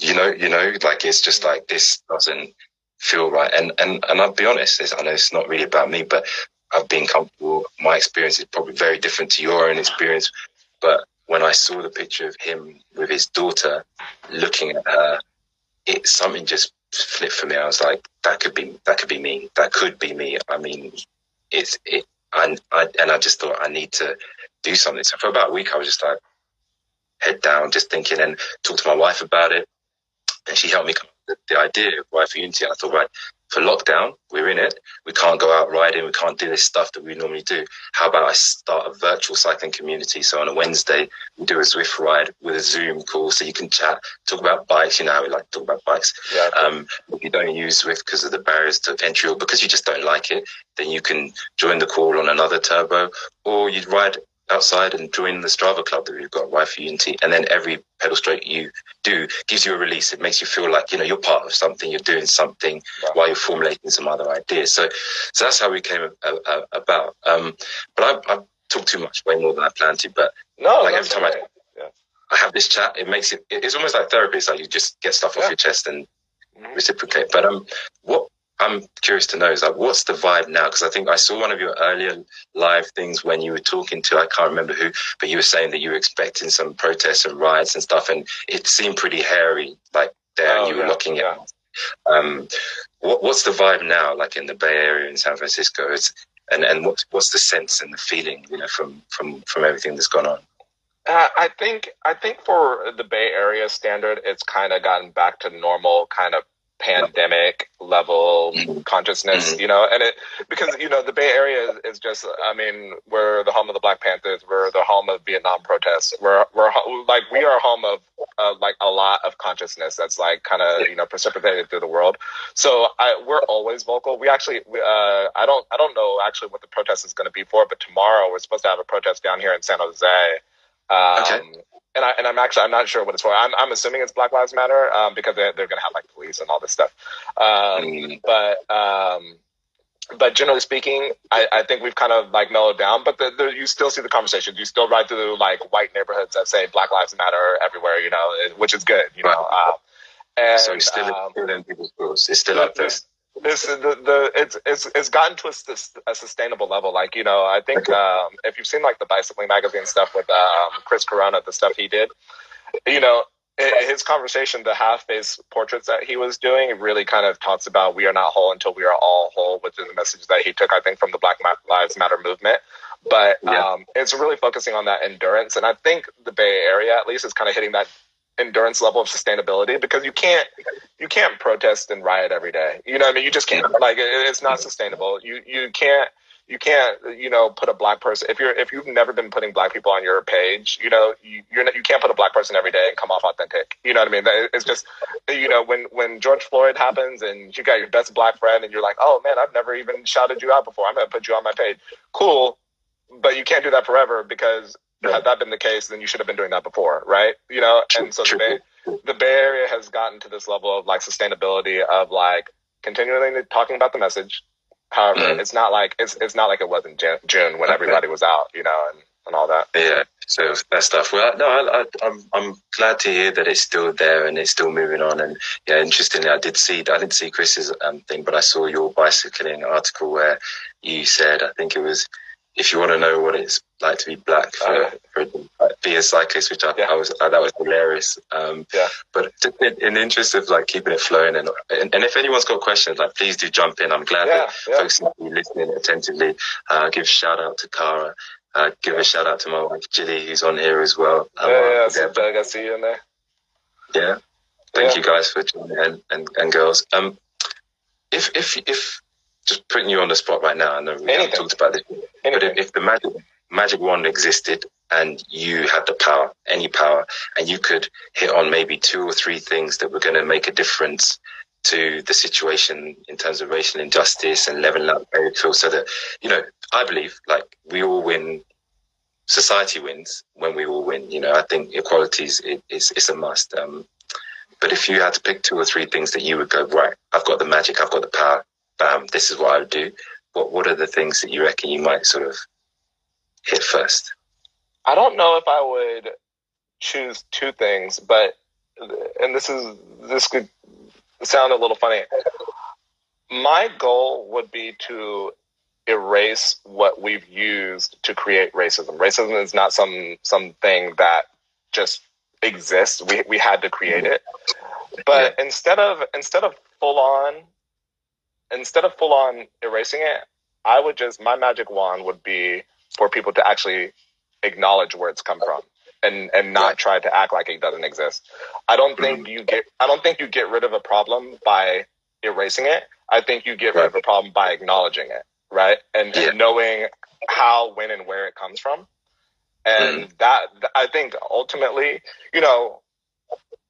you know, you know, like it's just like this doesn't feel right. And and and I'll be honest, it's, I know it's not really about me, but I've been comfortable. My experience is probably very different to your own experience. But when I saw the picture of him with his daughter, looking at her, it something just flipped for me. I was like, that could be that could be me. That could be me. I mean, it's it. And I and I just thought I need to do something. So for about a week, I was just like head down, just thinking, and talked to my wife about it, and she helped me come up with the idea of Ride for Unity. And I thought, right, for lockdown, we're in it. We can't go out riding. We can't do this stuff that we normally do. How about I start a virtual cycling community? So on a Wednesday, we do a Zwift ride with a Zoom call, so you can chat, talk about bikes. You know how we like to talk about bikes. Yeah. Um, if you don't use Zwift because of the barriers to entry or because you just don't like it, then you can join the call on another turbo or you'd ride outside and join the Strava club that we've got, for Unity. And then every pedal stroke you do gives you a release. It makes you feel like, you know, you're part of something, you're doing something Yeah. while you're formulating some other ideas. So, so that's how we came about. Um, but I, I've talked too much, way more than I planned to, but No, Like, every time I- yeah. I have this chat. It makes it, it's almost like therapy. It's like you just get stuff off Yeah. your chest and Mhm. reciprocate. But um, what I'm curious to know is like, what's the vibe now? Because I think I saw one of your earlier live things when you were talking to I can't remember who, but you were saying that you were expecting some protests and riots and stuff, and it seemed pretty hairy. Like there, Oh, you were yeah, looking yeah. at. Um, what, what's the vibe now, like in the Bay Area in San Francisco? It's, and and what, what's the sense and the feeling, you know, from from from everything that's gone on? Uh, I think I think for the Bay Area standard, it's kind of gotten back to normal kind of pandemic level consciousness, Mhm. you know, and it because you know the Bay Area is, is just I mean we're the home of the Black Panthers, we're the home of Vietnam protests, we're we're like we are home of uh, like a lot of consciousness that's like kind of you know precipitated through the world. So I, we're always vocal. We actually, we, uh, I don't, I don't know actually what the protest is going to be for, but tomorrow we're supposed to have a protest down here in San Jose. Um, Okay. And I and I'm actually I'm not sure what it's for. I'm I'm assuming it's Black Lives Matter um, because they're they're going to have like police and all this stuff. Um, Mm. but um, but generally speaking, I, I think we've kind of like mellowed down. But the, the, you still see the conversations. You still ride through like white neighborhoods that say Black Lives Matter everywhere. You know, which is good. You know. Um, and so it's still, um, in people's. It's still up there. This the, the it's it's it's gotten to a, a sustainable level. Like you know, I think um, if you've seen like the bicycling magazine stuff with um, Chris Corona, the stuff he did, you know, his conversation, the half face portraits that he was doing, really kind of talks about we are not whole until we are all whole, which is the message that he took, I think, from the Black Lives Matter movement. But Yeah. um, it's really focusing on that endurance, and I think the Bay Area, at least, is kind of hitting that endurance level of sustainability because you can't you can't protest and riot every day. You know what I mean? You just can't. Like it's not sustainable. You you can't you can't you know put a black person if you're if you've never been putting black people on your page you know you you're not, you can't put a black person every day and come off authentic you know what i mean it's just you know when when george floyd happens and you got your best black friend and you're like oh man i've never even shouted you out before i'm gonna put you on my page cool but you can't do that forever because had that been the case then you should have been doing that before right you know and so the bay, the bay area has gotten to this level of like sustainability of like continually talking about the message However, mm. it's not like it's it's not like it was in June when okay. everybody was out, you know, and, and all that. Yeah, so that stuff. Well, no, I, I, I'm I'm glad to hear that it's still there and it's still moving on. And yeah, interestingly, I did see I didn't see Chris's um, thing, but I saw your bicycling article where you said I think it was if you want to know what it's like to be black for, uh, for be a cyclist, which I, yeah. I was uh, that was hilarious. Um, yeah. But in, in, the interest of like keeping it flowing, and, and, and if anyone's got questions, like please do jump in. I'm glad yeah, that folks are listening attentively. Uh, give a shout out to Cara. Uh, give a shout out to my wife Jilly, who's on here as well. Um, yeah, yeah, Doug, I see you in there. Yeah. Thank you guys for joining and, and, and girls. Um, if if if just putting you on the spot right now. I know we haven't talked about this, Anything. but if, if, the magic magic wand existed and you had the power, any power, and you could hit on maybe two or three things that were going to make a difference to the situation in terms of racial injustice and leveling up Berwickville, so that you know, I believe like we all win. Society wins when we all win. You know, I think equality is is, is a must. Um, but if you had to pick two or three things that you would go right, I've got the magic, I've got the power bam, this is what I would do. What what are the things that you reckon you might sort of hit first? I don't know if I would choose two things, but and this is this could sound a little funny. My goal would be to erase what we've used to create racism. Racism is not some something that just exists. We we had to create it. Mm-hmm. But yeah. instead of instead of full on instead of full on erasing it, I would just my magic wand would be for people to actually acknowledge where it's come from and and not try to act like it doesn't exist. I don't think mm-hmm. you get I don't think you get rid of a problem by erasing it. I think you get rid of a problem by acknowledging it, right? And, yeah. knowing how, when, and where it comes from. And mm. that I think ultimately, you know,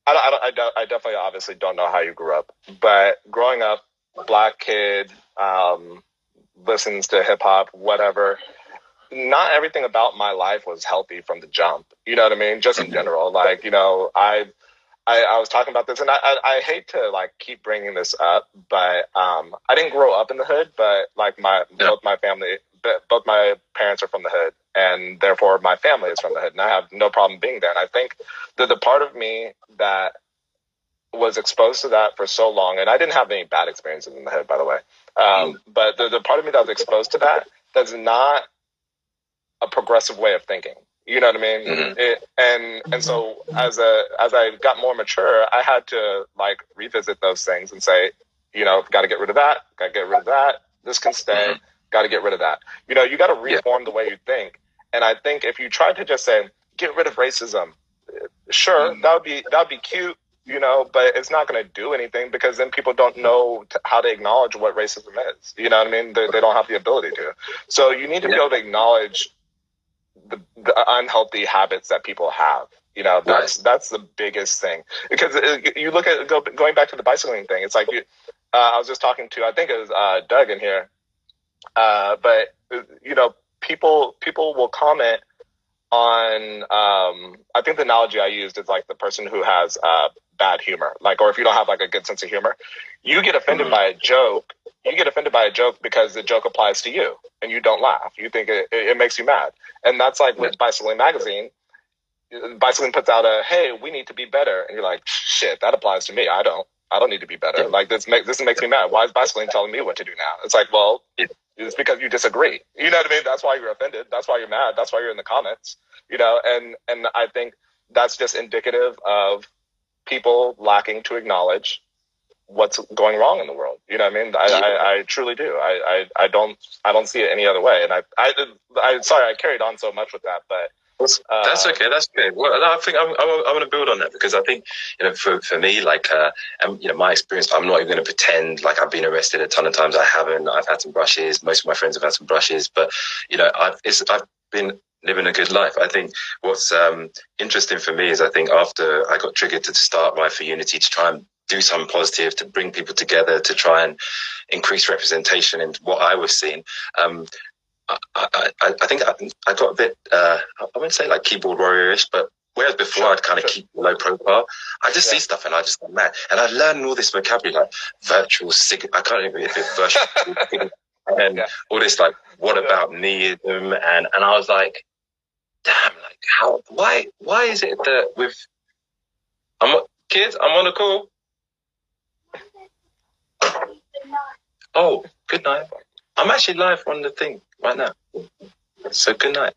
I, I, I, I definitely obviously don't know how you grew up, but growing up black kid, um, listens to hip hop, whatever. Not everything about my life was healthy from the jump. You know what I mean? Just in general, like you know, I, I, I was talking about this, and I, I, I, hate to like keep bringing this up, but um, I didn't grow up in the hood, but like my yeah. both my family, both my parents are from the hood, and therefore my family is from the hood, and I have no problem being there. And I think that the part of me that was exposed to that for so long, and I didn't have any bad experiences in the head, by the way. Um, mm. But the, the part of me that was exposed to that that's not a progressive way of thinking. You know what I mean? Mm-hmm. It, and and so as a as I got more mature, I had to like revisit those things and say, you know, got to get rid of that. Got to get rid of that. This can stay. Mm-hmm. Got to get rid of that. You know, you got to reform yeah. the way you think. And I think if you try to just say get rid of racism, sure, mm-hmm. that would be that would be cute you know, but it's not going to do anything because then people don't know t- how to acknowledge what racism is. You know what I mean? They, they don't have the ability to. So you need to yeah. be able to acknowledge the, the, unhealthy habits that people have. You know, that's right. that's the biggest thing because it, you look at go, going back to the bicycling thing. It's like you, uh, I was just talking to I think it was uh, Doug in here, uh, but you know, people people will comment on um, I think the analogy I used is like the person who has uh, bad humor, like, or if you don't have like a good sense of humor, you get offended mm-hmm. by a joke. You get offended by a joke because the joke applies to you, and you don't laugh. You think it, it makes you mad, and that's like with Bicycling Magazine. Bicycling puts out a "Hey, we need to be better," and you're like, "Shit, that applies to me. I don't. I don't need to be better. Like this makes this makes me mad. Why is bicycling telling me what to do now? It's like, well, it's because you disagree. You know what I mean? That's why you're offended. That's why you're mad. That's why you're in the comments. You know, and and I think that's just indicative of people lacking to acknowledge what's going wrong in the world. You know what I mean? I, I, I, truly do. I, I, I don't I don't see it any other way. And I, I I sorry I carried on so much with that, but That's, that's Uh, okay. That's okay. Well, I think I'm, I'm, I want to build on that because I think, you know, for, for me, like, uh, um, you know, my experience, I'm not even going to pretend like I've been arrested a ton of times. I haven't. I've had some brushes. Most of my friends have had some brushes, but, you know, I've, it's, I've been living a good life. I think what's, um, interesting for me is I think after I got triggered to start Ride for Unity to try and do something positive, to bring people together, to try and increase representation in what I was seeing, um, I, I, I think I, I got a bit, uh, I wouldn't say like keyboard warrior-ish, but whereas before Sure, I'd kind of sure. keep low profile, I just Yeah. see stuff and I just go mad. And I learned all this vocabulary like virtual sig, I can't even if it's virtual, and Yeah. all this like, what about meism? And, and I was like, damn, like how, why, why is it that with, I'm, kids, I'm on a call. Oh, good night. I'm actually live on the thing right now. So good night.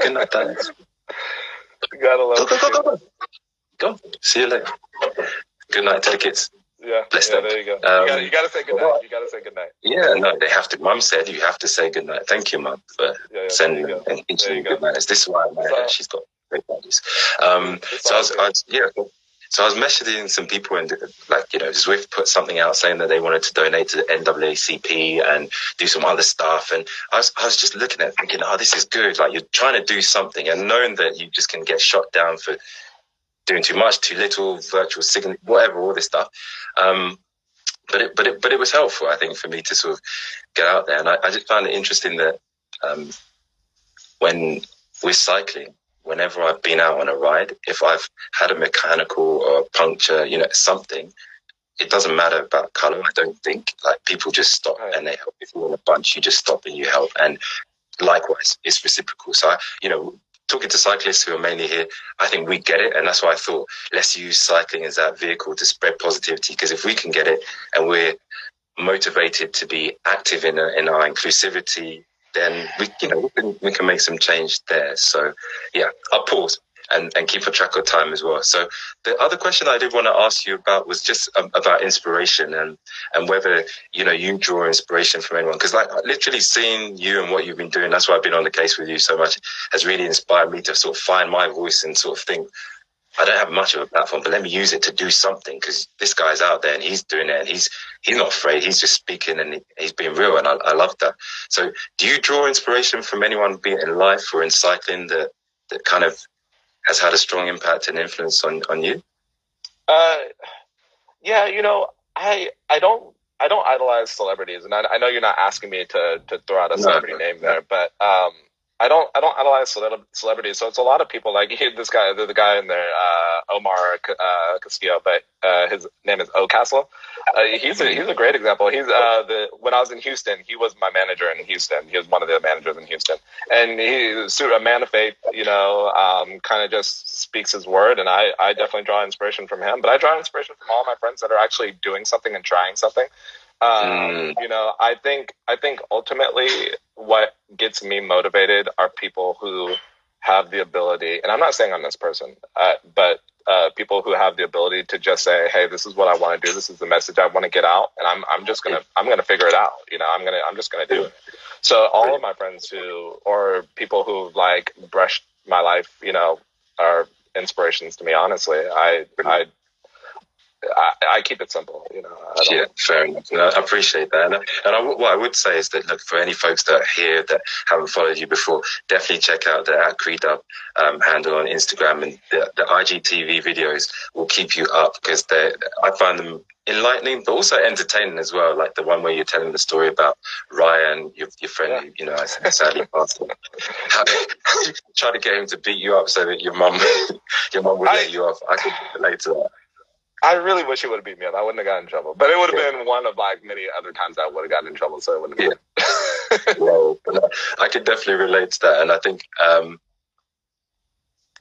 Good night, Dennis. You gotta love Go, go, go, go, go. Go. See you later. Good night to the kids. Yeah, Bless yeah, them. there you go. Um, you, gotta, you gotta say goodnight. You gotta say goodnight. Yeah, no, they have to. Mum said you have to say good night. Thank you, Mum, for Yeah, yeah, sending and teaching There you them go. good manners. This is why I So- She's got great values. Um, so I was. I was, yeah. So I was messaging some people and like, you know, Zwift put something out saying that they wanted to donate to the NAACP and do some other stuff. And I was, I was just looking at it thinking, oh, this is good. Like you're trying to do something and knowing that you just can get shot down for doing too much, too little, virtual signal, whatever, all this stuff. Um, but it, but it, but it was helpful, I think, for me to sort of get out there. And I, I just found it interesting that, um, when we're cycling, whenever I've been out on a ride, if I've had a mechanical or a puncture, you know, something, it doesn't matter about color. I don't think like people just stop and they help. If you're in a bunch, you just stop and you help. And likewise, it's reciprocal. So I, you know, talking to cyclists who are mainly here, I think we get it. And that's why I thought let's use cycling as that vehicle to spread positivity. Because if we can get it and we're motivated to be active in, a, in our inclusivity, then we, you know, we can, we can make some change there. So yeah, I'll pause and, and keep a track of time as well. So the other question I did want to ask you about was just um, about inspiration and, and whether, you know, you draw inspiration from anyone. Cause like literally seeing you and what you've been doing, that's why I've been on the case with you so much has really inspired me to sort of find my voice and sort of think, I don't have much of a platform, but let me use it to do something because this guy's out there and he's doing it and he's he's not afraid. He's just speaking and he, he's being real, and I, I love that. So, do you draw inspiration from anyone, be it in life or in cycling, that that kind of has had a strong impact and influence on on you? Uh, yeah, you know, I I don't I don't idolize celebrities, and I, I know you're not asking me to to throw out a No, celebrity no, name there, but um, I don't I don't idolize cele- celebrities. So it's a lot of people like this guy, the, the guy in there, uh, Omar uh, Castillo, but uh, his name is O Castle. Uh, he's a he's a great example. He's uh, the when I was in Houston, he was my manager in Houston. He was one of the managers in Houston, and he's a man of faith. You know, um, kind of just speaks his word, and I I definitely draw inspiration from him. But I draw inspiration from all my friends that are actually doing something and trying something. Um, Mm. You know, I think I think ultimately what gets me motivated are people who have the ability, and I'm not saying I'm this person, uh, but uh, people who have the ability to just say, "Hey, this is what I want to do. This is the message I want to get out," and I'm I'm just gonna I'm gonna figure it out. You know, I'm gonna I'm just gonna do it. So all of my friends who or people who like brushed my life, you know, are inspirations to me. Honestly, I I. I, I keep it simple, you know. I don't, Yeah, fair enough. No, I appreciate that. And, and I, what I would say is that, look, for any folks that are here that haven't followed you before, definitely check out the at Creedub um, handle on Instagram. And the, the IGTV videos will keep you up because they I find them enlightening, but also entertaining as well. Like the one where you're telling the story about Ryan, your, your friend, you know, I sadly passed try to get him to beat you up so that your mum, your mum would I- let you off. I could relate to that. I really wish he would have beat me up. I wouldn't have gotten in trouble, but it would have been one of like many other times I would have gotten in trouble. So it wouldn't have been. well, but I could definitely relate to that, and I think, um,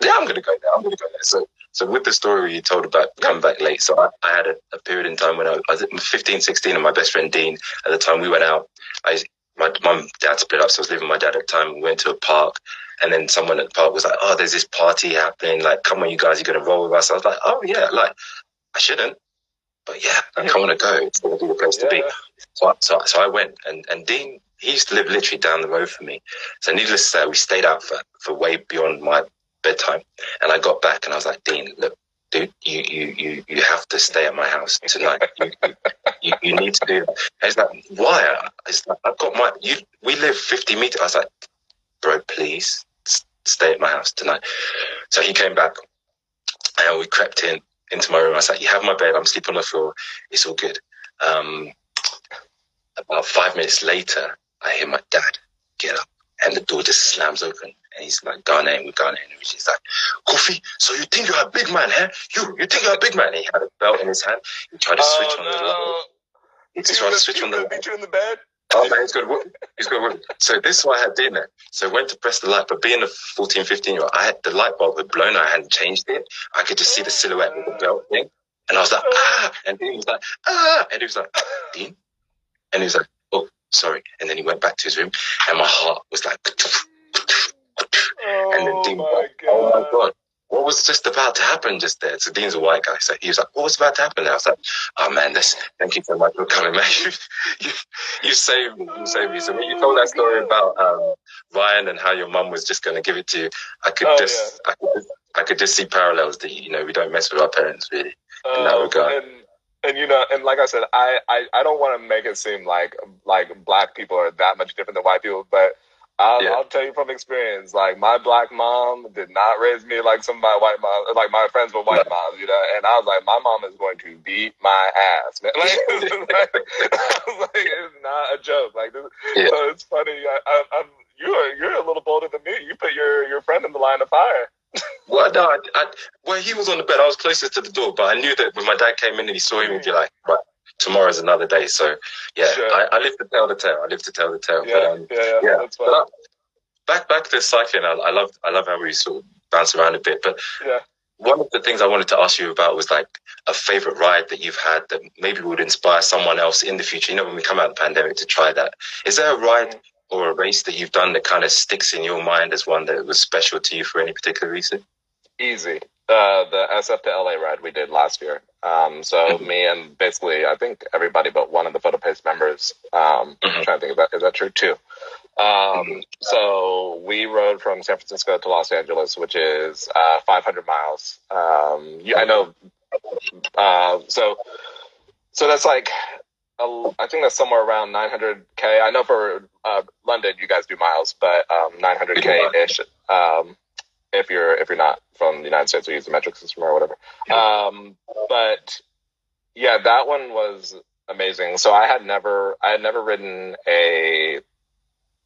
yeah, I'm gonna go there. I'm gonna go there. So, so with the story you told about come back late, so I, I had a, a period in time when I, I was 15, 16, and my best friend Dean. At the time we went out, I my mum, dad split up, so I was living with my dad at the time. We went to a park, and then someone at the park was like, "Oh, there's this party happening. Like, come on, you guys, you're gonna roll with us." I was like, "Oh yeah, like I shouldn't." But yeah, I want to go. It's going to be the place to be. So, I- so, so I went, and, and Dean, he used to live literally down the road from me. So needless to say, we stayed out for, for way beyond my bedtime. And I got back and I was like, Dean, look, dude, you, you, you, you have to stay at my house tonight. You, you, you need to do that. And he's like, why? It's like, I've got my, you, we live 50 meters. I was like, bro, please stay at my house tonight. So he came back and we crept in into my room. I was like, you have my bed. I'm sleeping on the floor. It's all good. Um, about five minutes later, I hear my dad get up and the door just slams open. And he's like, Ghanaian, we're Ghanaian. And he's like, Kofi, so you think you're a big man, huh? You, you think you're a big man? And he had a belt in his hand. He tried to switch oh, on no. the light. He tried to switch on the beat you in the bed. Oh man, he's got to He's got to So this is what I had dinner. So I went to press the light, but being a 14, 15 year old, I had the light bulb had blown. I hadn't changed it. I could just see the silhouette with the belt thing. And I was like, ah, and Dean was like, ah, and he was like, Dean? And he was like, oh, sorry. And then he went back to his room and my heart was like, and then Oh Dean was my like, oh my god. What was just about to happen just there? So Dean's a white guy. So he was like, what was about to happen? And I was like, oh man, this, thank you so much for coming, man. You, you, you saved me. You saved me. So when you told that story about um, Ryan and how your mum was just going to give it to you, I could Oh, just, I could just, I could just see parallels that, you know, we don't mess with our parents really. in that Um, regard. And, and you know, and like I said, I, I, I don't want to make it seem like like black people are that much different than white people, but I'll, Yeah. I'll tell you from experience, like my black mom did not raise me like some of my white moms, like my friends were white moms, you know. And I was like, my mom is going to beat my ass, man. Like, like, I was like it's not a joke. Like, this, Yeah. so it's funny. I, I, I'm you are you're a little bolder than me. You put your your friend in the line of fire. Well, no, I, I, well, he was on the bed. I was closest to the door, but I knew that when my dad came in and he saw him, he'd be like, right, tomorrow's another day. So, yeah, Sure. I, I live to tell the tale. I live to tell the tale. Yeah, But, um, yeah, yeah, yeah. But. I, back back to cycling, I, I love I love how we sort of bounce around a bit. But Yeah. one of the things I wanted to ask you about was like a favorite ride that you've had that maybe would inspire someone else in the future. You know, when we come out of the pandemic to try that. Is there a ride or a race that you've done that kind of sticks in your mind as one that was special to you for any particular reason? Easy. Uh, the SF to LA ride we did last year. Um, so Mhm. me and basically I think everybody but one of the photo pace members. Um, I'm Mhm. trying to think of that. Is that true too? Um, so we rode from San Francisco to Los Angeles, which is uh, 500 miles. Um, you, I know. Uh, so so that's like. a- I think that's somewhere around 900k. I know for uh, London, you guys do miles, but um, 900k ish. Um, if you're if you're not from the United States, we use the metric system or whatever. Um, but yeah, that one was amazing. So I had never I had never ridden a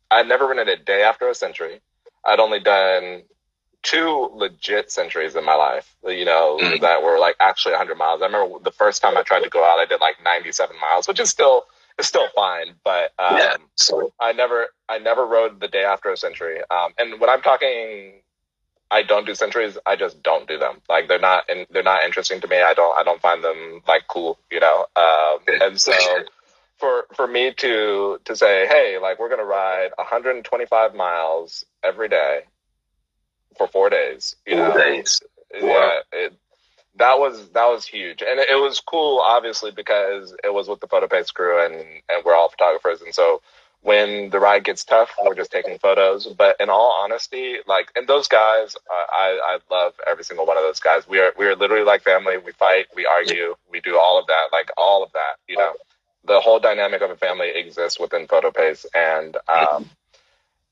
I had never ridden a day after a century. I'd only done two legit centuries in my life, you know, Mm. that were like actually 100 miles. I remember the first time I tried to go out, I did like 97 miles, which is still it's still fine, but um, yeah. So I never I never rode the day after a century. Um, and when I'm talking, I don't do centuries. I just don't do them. Like they're not and they're not interesting to me. I don't I don't find them like cool, you know. Um, and so for for me to to say, hey, like we're gonna ride 125 miles every day for four days, you Four know, days. yeah, it, that was that was huge, and it, it was cool, obviously, because it was with the photo pace crew, and and we're all photographers, and so when the ride gets tough, we're just taking photos. But in all honesty, like, and those guys, uh, I I love every single one of those guys. We are we are literally like family. We fight, we argue, we do all of that, like all of that, you know. The whole dynamic of a family exists within photo pace, and um,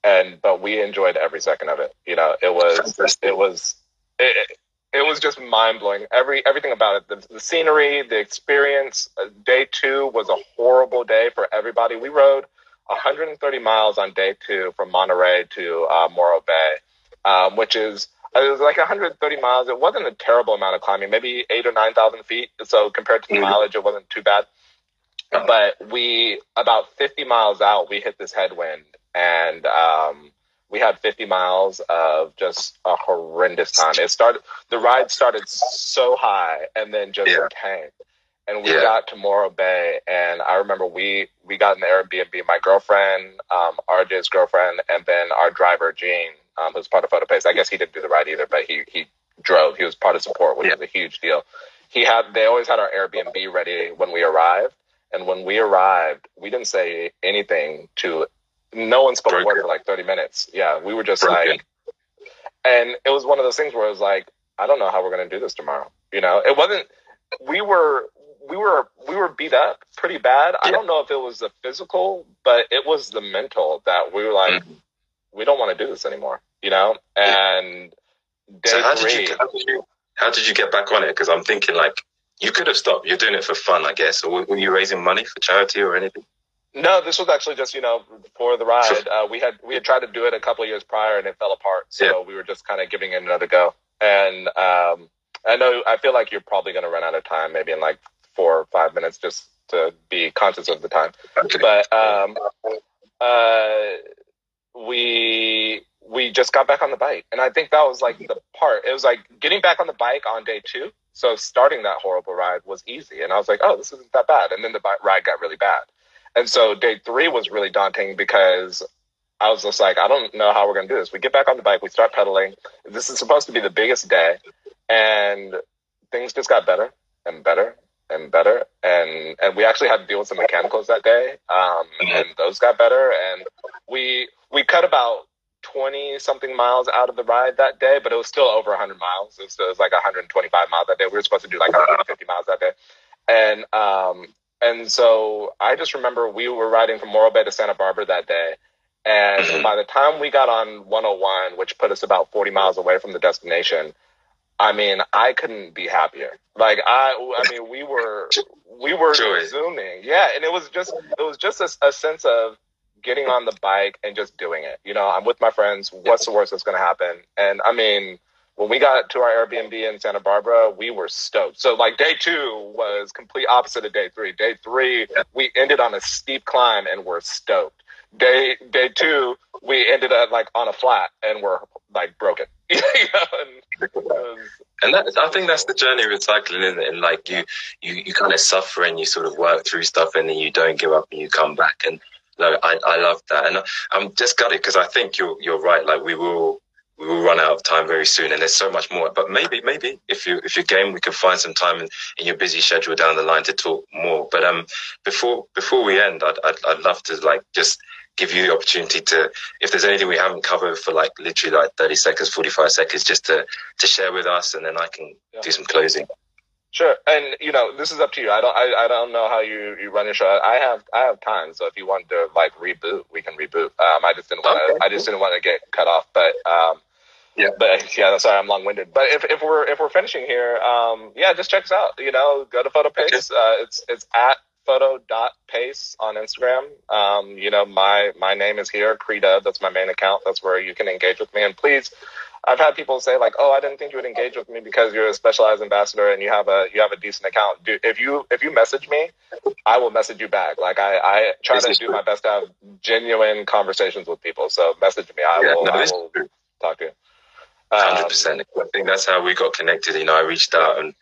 and but we enjoyed every second of it. You know, it was it was it, it- it was just mind blowing. Every everything about it, the, the scenery, the experience. Uh, day two was a horrible day for everybody. We rode 130 miles on day two from Monterey to uh, Morro Bay, um, which is it was like 130 miles. It wasn't a terrible amount of climbing, maybe eight or nine thousand feet. So compared to the Mhm. mileage, it wasn't too bad. But we about 50 miles out, we hit this headwind, and um, we had 50 miles of just a horrendous time. It started, the ride started so high and then just Yeah. tanked. And we Yeah. got to Morro Bay, and I remember we we got in the Airbnb. My girlfriend, um, RJ's girlfriend, and then our driver Gene, um, who's part of Photo Pace. I guess he didn't do the ride either, but he he drove. He was part of support, which Yeah. was a huge deal. He had they always had our Airbnb ready when we arrived, and when we arrived, we didn't say anything to no one spoke a word for like 30 minutes. Yeah, we were just like, and it was one of those things where it was like, I don't know how we're gonna do this tomorrow. You know, it wasn't. We were we were we were beat up pretty bad. I don't know if it was the physical, but it was the mental that we were like, Mhm. we don't want to do this anymore. You know, and So how did you how did you how did you get back on it? Because I'm thinking like you could have stopped. You're doing it for fun, I guess. Or were- were you raising money for charity or anything? No, this was actually just you know for the ride. Uh, we had we had tried to do it a couple of years prior and it fell apart, so Yeah. we were just kind of giving it another go. And um, I know I feel like you're probably going to run out of time, maybe in like four or five minutes, just to be conscious of the time. But um, uh, we we just got back on the bike, and I think that was like the part. It was like getting back on the bike on day two. So starting that horrible ride was easy, and I was like, "Oh, this isn't that bad." And then the bike ride got really bad, and so day three was really daunting because I was just like, "I don't know how we're gonna do this." We get back on the bike, we start pedaling. This is supposed to be the biggest day, and things just got better and better and better, and and we actually had to deal with some mechanicals that day, um, and those got better, and we we cut about 20 something miles out of the ride that day, but it was still over 100 miles. It was, it was like 125 miles that day. We were supposed to do like 150 miles that day. And, um, and so I just remember we were riding from Morro Bay to Santa Barbara that day. And by the time we got on 101, which put us about 40 miles away from the destination, I mean, I couldn't be happier. Like I, I mean, we were, we were Joy. zooming. Yeah. And it was just, it was just a, a sense of, getting on the bike and just doing it. You know, I'm with my friends. What's the worst that's going to happen? And I mean, when we got to our Airbnb in Santa Barbara, we were stoked. So like day two was complete opposite of day three. Day three, we ended on a steep climb and we're stoked. Day day two, we ended up like on a flat and we're like broken. it And that, I think that's the journey with cycling, isn't it? And like you, you, you kind of suffer and you sort of work through stuff, and then you don't give up and you come back. And no, I, I love that, and I'm just gutted because I think you're you're right. Like we will we will run out of time very soon, and there's so much more. But maybe maybe if you if you're game, we can find some time in, in your busy schedule down the line to talk more. But um, before before we end, I'd I'd, I'd love to like just give you the opportunity to if there's anything we haven't covered for like literally like 30 seconds 45 seconds just to to share with us and then i can Yeah. do some closing Sure, and you know this is up to you. I don't, I, I don't know how you, you run your show. I have, I have time. So if you want to like reboot, we can reboot. Um, I just didn't want to, Okay. I just didn't want to get cut off. But um, Yeah. but yeah, sorry, I'm long winded. But if, if we're if we're finishing here, um, yeah, just check us out. You know, go to PhotoPace. Uh, it's it's at photo.pace on Instagram. Um, you know, my my name is here, Creedub. That's my main account. That's where you can engage with me. And please, I've had people say like, "Oh, I didn't think you would engage with me because you're a specialized ambassador and you have a you have a decent account." Dude, if you if you message me, I will message you back. Like I I try This to do true. my best to have genuine conversations with people. So message me. I yeah will no I will talk to you. Hundred Um, percent. I think that's how we got connected. You know, I reached out and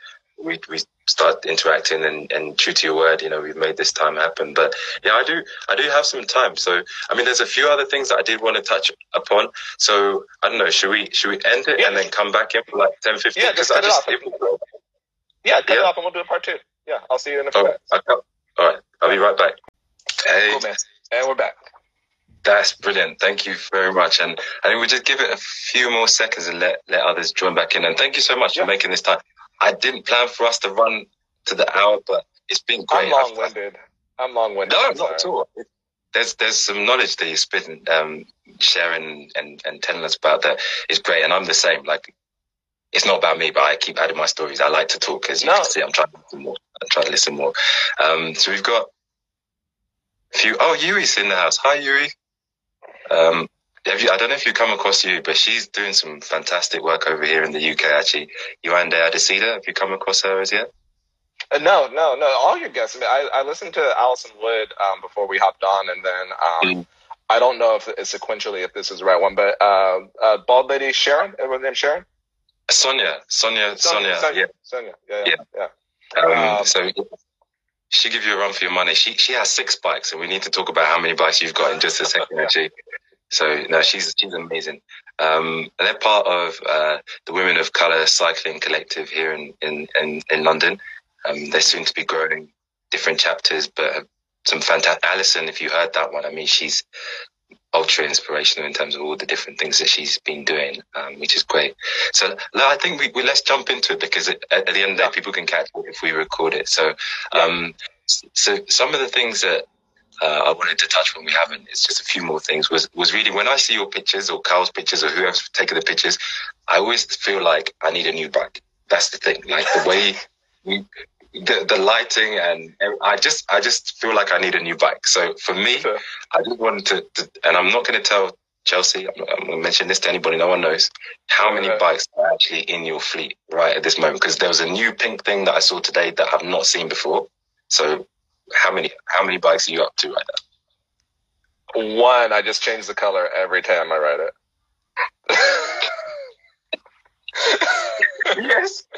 we we started interacting and, and true to your word, you know, we've made this time happen. But yeah, I do I do have some time. So I mean there's a few other things that I did want to touch upon. So I don't know, should we should we end it Yeah. and then come back in for like 10, 15? Yeah, just I cut it off. it- Yeah, cut it off and we'll do a part two. Yeah, I'll see you in a few oh, minutes. okay. all right, I'll be right back. Hey, Cool, man. And we're back. That's brilliant. Thank you very much. And I think we'll just give it a few more seconds and let, let others join back in. And thank you so much Yeah. for making this time. I didn't plan for us to run to the hour, but it's been great. I'm long winded. I'm long winded. No, not at all. There's there's some knowledge that you're spitting, um, sharing and, and telling us about that is great. And I'm the same. Like, it's not about me, but I keep adding my stories. I like to talk, as you No. can see. I'm trying to listen more. I'm trying to listen more. Um, so we've got a few. Oh, Yuri's in the house. Hi, Yuri. Um, you, I don't know if you've come across you, but she's doing some fantastic work over here in the UK. Actually, Yolanda Adesida. Have you come across her as yet? Uh, no, no, no. All your guests. I, mean, I, I listened to Allison Wood um, before we hopped on, and then um, Mm. I don't know if it's sequentially if this is the right one, but uh, uh, bald lady Sharon. Her name Sharon? Sonia, Sonia, Sonia. Sonia. Yeah. Sonia. Yeah, yeah, Yeah. yeah. Um, Um, so she give you a run for your money. She she has six bikes, and we need to talk about how many bikes you've got in just a second, actually. So no, she's she's amazing. Um, and they're part of uh, the Women of Color Cycling Collective here in in in, in London. Um, they're soon to be growing different chapters, but some fantastic. Alison, if you heard that one, I mean, she's ultra inspirational in terms of all the different things that she's been doing, um, which is great. So no, I think we, we let's jump into it because at, at the end of the day, people can catch it if we record it. So, um, so some of the things that uh, I wanted to touch when we haven't. It's just a few more things. Was was really when I see your pictures or Carl's pictures or whoever's taken the pictures, I always feel like I need a new bike. That's the thing. Like the way we, the the lighting and I just I just feel like I need a new bike. So for me, sure. I just wanted to, to, and I'm not going to tell Chelsea. I'm, I'm going to mention this to anybody. No one knows how many bikes are actually in your fleet right at this moment because there was a new pink thing that I saw today that I've not seen before. So how many how many bikes are you up to right now? One. I just change the color every time I ride it. yes.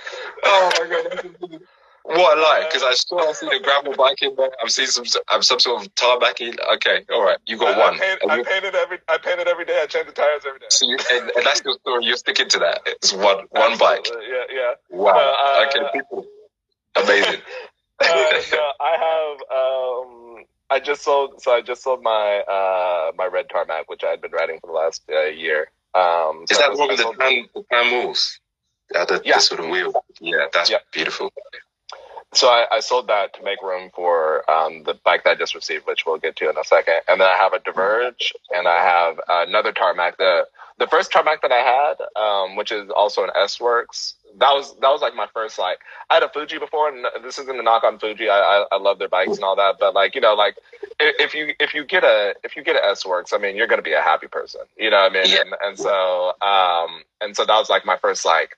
Oh my god. What a lie! Because I saw I see the gravel bike in there. I've seen some I'm some sort of tarbacking. Okay, all right, you got I, one. I, paint, I painted every I painted every day. I change the tires every day. So you, and, and, that's your story. You're sticking to that. It's one one Absolutely. bike. Yeah, yeah. Wow. uh, okay, people. Amazing. uh, no, I I just sold. So I just sold my uh, my red tarmac, which I had been riding for the last uh, year. Um, Is so that one with the pan, the pan wheels? Yeah, the, yeah. the sort of wheel. Yeah, that's yeah. beautiful. So I, I, sold that to make room for um, the bike that I just received, which we'll get to in a second. And then I have a Diverge, and I have another tarmac. The the first tarmac that I had, um, which is also an S Works, that was that was like my first like I had a Fuji before, and this isn't a knock on Fuji. I, I, I love their bikes and all that, but like you know, like if you if you get a if you get a S Works, I mean, you're gonna be a happy person, you know what I mean? Yeah. And, and so um and so that was like my first like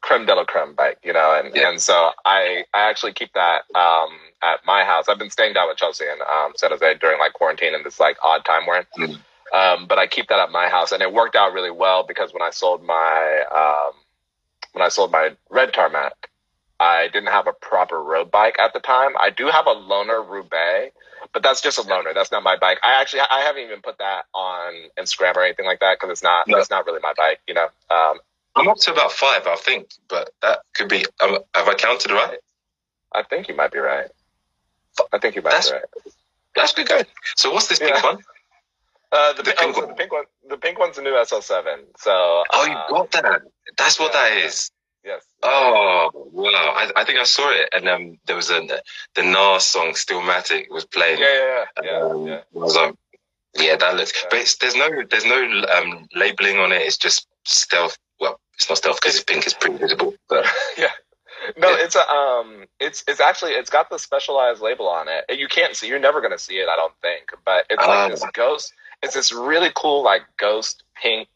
creme de la creme bike, you know, and yeah. and so I I actually keep that um at my house. I've been staying down with Chelsea and um San Jose during like quarantine and this like odd time where. Mm-hmm. Um, but I keep that at my house, and it worked out really well because when I sold my um, when I sold my red tarmac, I didn't have a proper road bike at the time. I do have a loaner Roubaix, but that's just a loaner. That's not my bike. I actually I haven't even put that on Instagram or anything like that because it's not no. it's not really my bike. You know. Um, I'm up to about five, I think, but that could be. Um, have I counted right? I think you might be right. I think you might that's, be right. That's good. good. So what's this yeah. pink one? Uh, the, the, pink, oh, so the pink one. The pink one's a new SL7. So. Oh, you uh, got that. That's what yeah, that is. Yes. Oh wow! I, I think I saw it, and um, there was a the Nas song "Stillmatic" was playing. Yeah, yeah, yeah. Um, yeah. I was like, yeah, that looks. Yeah. But there's no there's no um, labeling on it. It's just stealth. Well, it's not stealth because pink. It's pretty visible. But yeah. No, yeah. it's a um, it's it's actually it's got the specialized label on it. You can't see. You're never gonna see it, I don't think. But it's like uh, this ghost. It's this really cool like ghost pink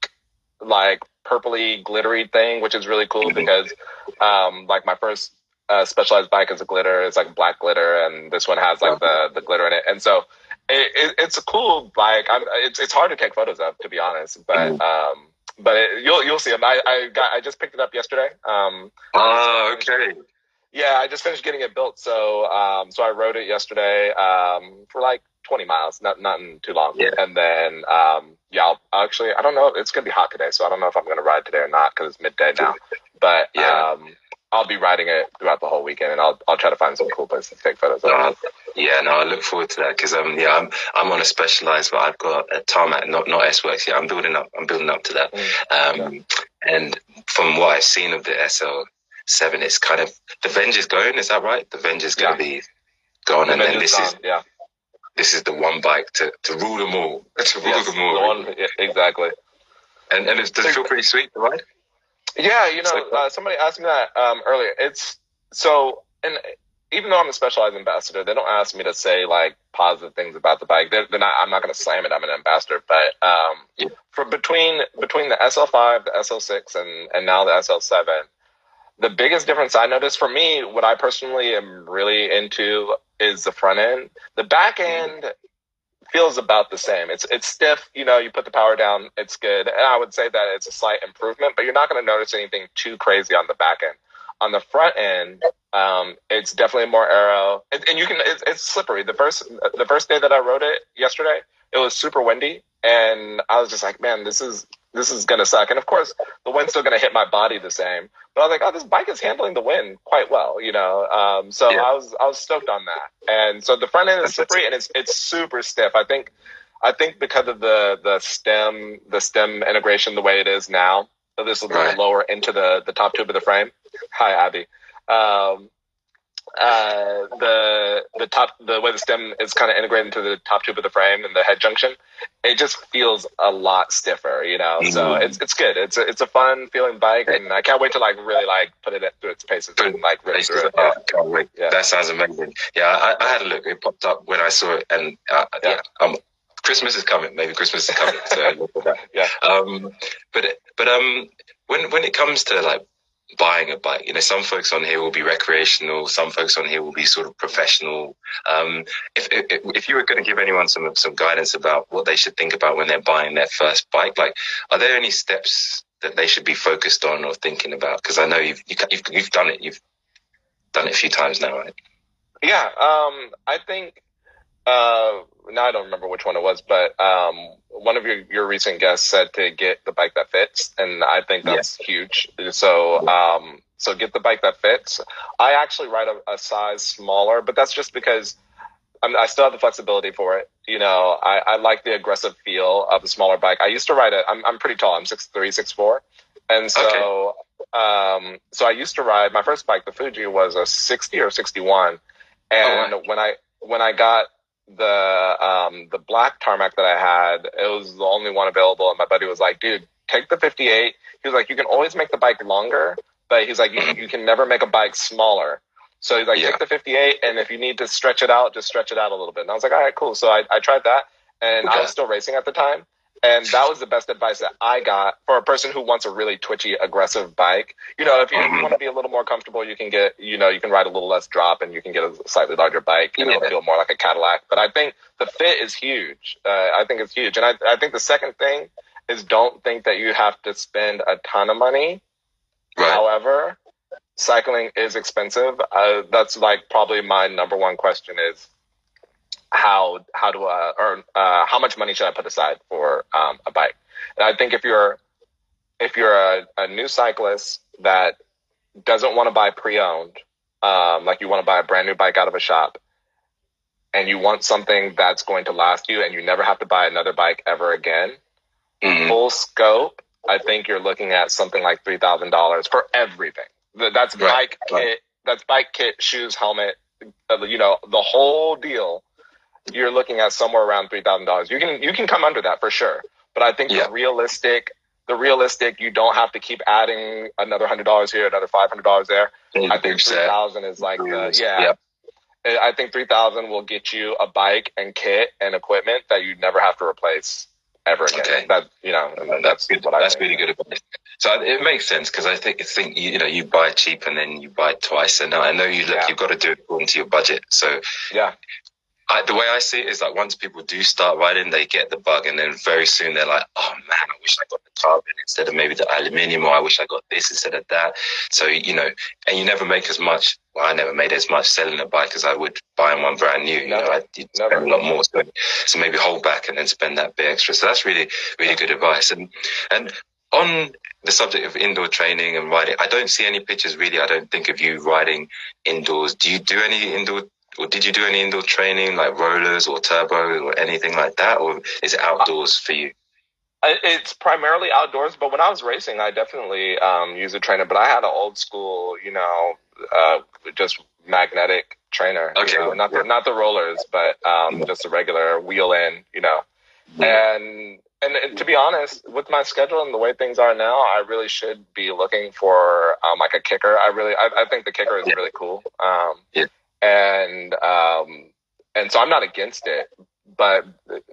like purpley glittery thing, which is really cool mm-hmm. because um, like my first uh, specialized bike is a glitter. It's like black glitter, and this one has like the the glitter in it. And so it, it, it's a cool bike. I'm, it's it's hard to take photos of, to be honest, but. Mm-hmm. Um, but it, you'll you'll see them. I, I got I just picked it up yesterday. Um, oh, okay. Yeah, I just finished getting it built, so um, so I rode it yesterday um, for like 20 miles, not nothing too long. Yeah. And then, um, yeah, I'll, actually, I don't know. It's gonna be hot today, so I don't know if I'm gonna ride today or not because it's midday now. But yeah. Um, I'll be riding it throughout the whole weekend, and I'll I'll try to find some cool places to take photos. No, yeah, no, I look forward to that because um yeah I'm I'm on a specialized, but I've got a tarmac, not not S works. Yeah, I'm building up. I'm building up to that. Mm, um, yeah. and from what I've seen of the SL seven, it's kind of the Venge is going. Is that right? The Venge is going to yeah. be gone, the and then this is yeah this is the one bike to, to rule them all. To rule yes, them all. The one, yeah, exactly. And and it does it feel pretty sweet to ride? Yeah, you know, uh, somebody asked me that um, earlier. It's so, and even though I'm a specialized ambassador, they don't ask me to say like positive things about the bike. They're, they're not. I'm not going to slam it. I'm an ambassador, but um, yeah. for between between the SL5, the SL6, and and now the SL7, the biggest difference I noticed for me, what I personally am really into is the front end. The back end feels about the same. It's it's stiff. You know, you put the power down, it's good. And I would say that it's a slight improvement, but you're not going to notice anything too crazy on the back end. On the front end, um, it's definitely more aero, and, and you can. It's, it's slippery. The first the first day that I rode it yesterday, it was super windy, and I was just like, man, this is this is gonna suck. And of course, the wind's still gonna hit my body the same. But I was like, oh, this bike is handling the wind quite well, you know. Um, so yeah. I was I was stoked on that. And so the front end is slippery and it's it's super stiff. I think I think because of the the stem the stem integration the way it is now, so this will go Right. lower into the the top tube of the frame. Hi, Abby. Um, uh, the the top the way the stem is kind of integrated into the top tube of the frame and the head junction, it just feels a lot stiffer, you know. So Mhm. it's it's good. It's a, it's a fun feeling bike, and I can't wait to like really like put it through its paces and like rip through it. Oh, can't wait. Yeah. That sounds amazing. Yeah, I, I had a look. It popped up when I saw it, and uh, yeah, Yeah. um, Christmas is coming. Maybe Christmas is coming. So look at that. Yeah. Um, but but um, when when it comes to like buying a bike, you know, some folks on here will be recreational. Some folks on here will be sort of professional. Um, if if, if you were going to give anyone some some guidance about what they should think about when they're buying their first bike, like, are there any steps that they should be focused on or thinking about? Because I know you've you, you've you've done it. You've done it a few times now, right? Yeah, um, I think uh, now I don't remember which one it was, but um, one of your, your recent guests said to get the bike that fits, and I think that's huge. So um, so get the bike that fits. I actually ride a, a size smaller, but that's just because I'm, I still have the flexibility for it. You know, I, I like the aggressive feel of a smaller bike. I used to ride it. I'm I'm pretty tall. I'm six three, six four, and so um, so I used to ride. My first bike, the Fuji, was a 60 or 61, and Oh, when I when I got the um, the black tarmac that I had, it was the only one available, and my buddy was like, "Dude, take the 58." He was like, "You can always make the bike longer, but he's like, you, you can never make a bike smaller." So he's like, Yeah. take the 58, and if you need to stretch it out, just stretch it out a little bit. And I was like, all right, cool. So I, I tried that, and I was still racing at the time. And that was the best advice that I got for a person who wants a really twitchy, aggressive bike. You know, if you, Mhm. want to be a little more comfortable, you can get, you know, you can ride a little less drop and you can get a slightly larger bike and it'll feel more like a Cadillac. But I think the fit is huge. Uh, I think it's huge. And I, I think the second thing is don't think that you have to spend a ton of money Right. However, cycling is expensive. Uh, that's like probably my number one question is how how do I earn uh, how much money should I put aside for um, a bike? And I think if you're if you're a, a new cyclist that doesn't want to buy pre-owned, um, like you want to buy a brand new bike out of a shop, and you want something that's going to last you, and you never have to buy another bike ever again, Mhm. full scope, I think you're looking at something like three thousand dollars for everything. That's Right, bike right. kit, that's bike kit, shoes, helmet, uh, you know, the whole deal. You're looking at somewhere around three thousand dollars. You can you can come under that for sure, but I think Yeah. the realistic, the realistic, you don't have to keep adding another hundred dollars here, another five hundred dollars there. I think three is like uh, the yeah. Yep. I think three thousand will get you a bike and kit and equipment that you never have to replace ever again. Okay. That you know, That's that's good. what That's think. really good advice. So it makes sense because I think think you know you buy cheap and then you buy twice, and I know you look Yeah. you've got to do it according to your budget. So Yeah, I, the way I see it is like once people do start riding, they get the bug, and then very soon they're like, "Oh man, I wish I got the carbon instead of maybe the aluminium, or I wish I got this instead of that." So you know, and you never make as much. Well, I never made as much selling a bike as I would buying one brand new. You Never. know, I did spend a lot more. So, so maybe hold back and then spend that bit extra. So that's really, really good advice. And and on the subject of indoor training and riding, I don't see any pictures really. I don't think of you riding indoors. Do you do any indoor? Or did you do any indoor training like rollers or turbo or anything like that, or is it outdoors for you? It's primarily outdoors. But when I was racing, I definitely um, used a trainer. But I had an old school, you know, uh, just magnetic trainer. you Okay, know, not the not the rollers, but um, just a regular wheel in. You know, and and and to be honest, with my schedule and the way things are now, I really should be looking for um, like a kicker. I really, I, I think the kicker is really cool. Um, Yeah. And um, and so I'm not against it, but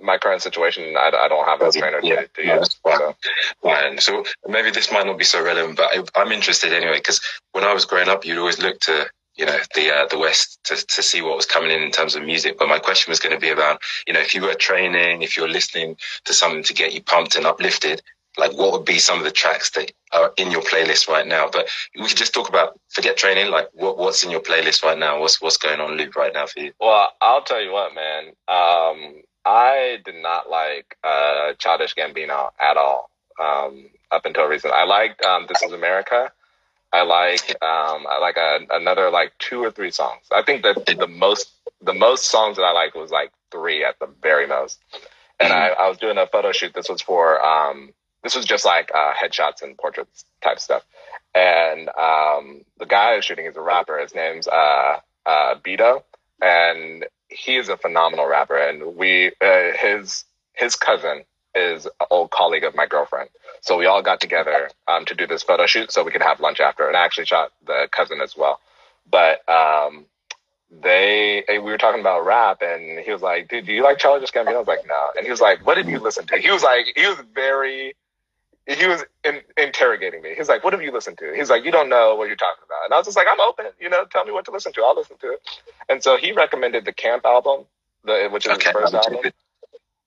my current situation, I, I don't have a trainer Yeah. to, to No, use. So, Fine. So maybe this might not be so relevant, but I, I'm interested anyway because when I was growing up, you'd always look to you know the uh, the West to to see what was coming in in terms of music. But my question was going to be about you know if you were training, if you're listening to something to get you pumped and uplifted, like what would be some of the tracks that are in your playlist right now? But we could just talk about forget training, like what what's in your playlist right now? What's what's going on loop right now for you? well, I'll tell you what, man. Um, I did not like uh, Childish Gambino at all um, up until recently. I liked um, This Is America. I like um, I like a, another like two or three songs. I think that the most the most songs that I liked was like three at the very most. and I, I was doing a photo shoot. This was for um, this was just like uh, headshots and portraits type stuff. And um, the guy shooting is a rapper. His name's uh, uh, and he's a phenomenal rapper. And we uh, his his cousin is an old colleague of my girlfriend. So we all got together um, to do this photo shoot so we could have lunch after. And I actually shot the cousin as well. But um, they, we were talking about rap and he was like, dude, do you like Childish Gambino? I was like, no. And he was like, what did you listen to? He was like, he was very, he was in, interrogating me. He's like, what have you listened to? He's like, you don't know what you're talking about. And I was just like, I'm open, you know, tell me what to listen to. I'll listen to it. And so he recommended the Camp album, the, which is okay, his first album.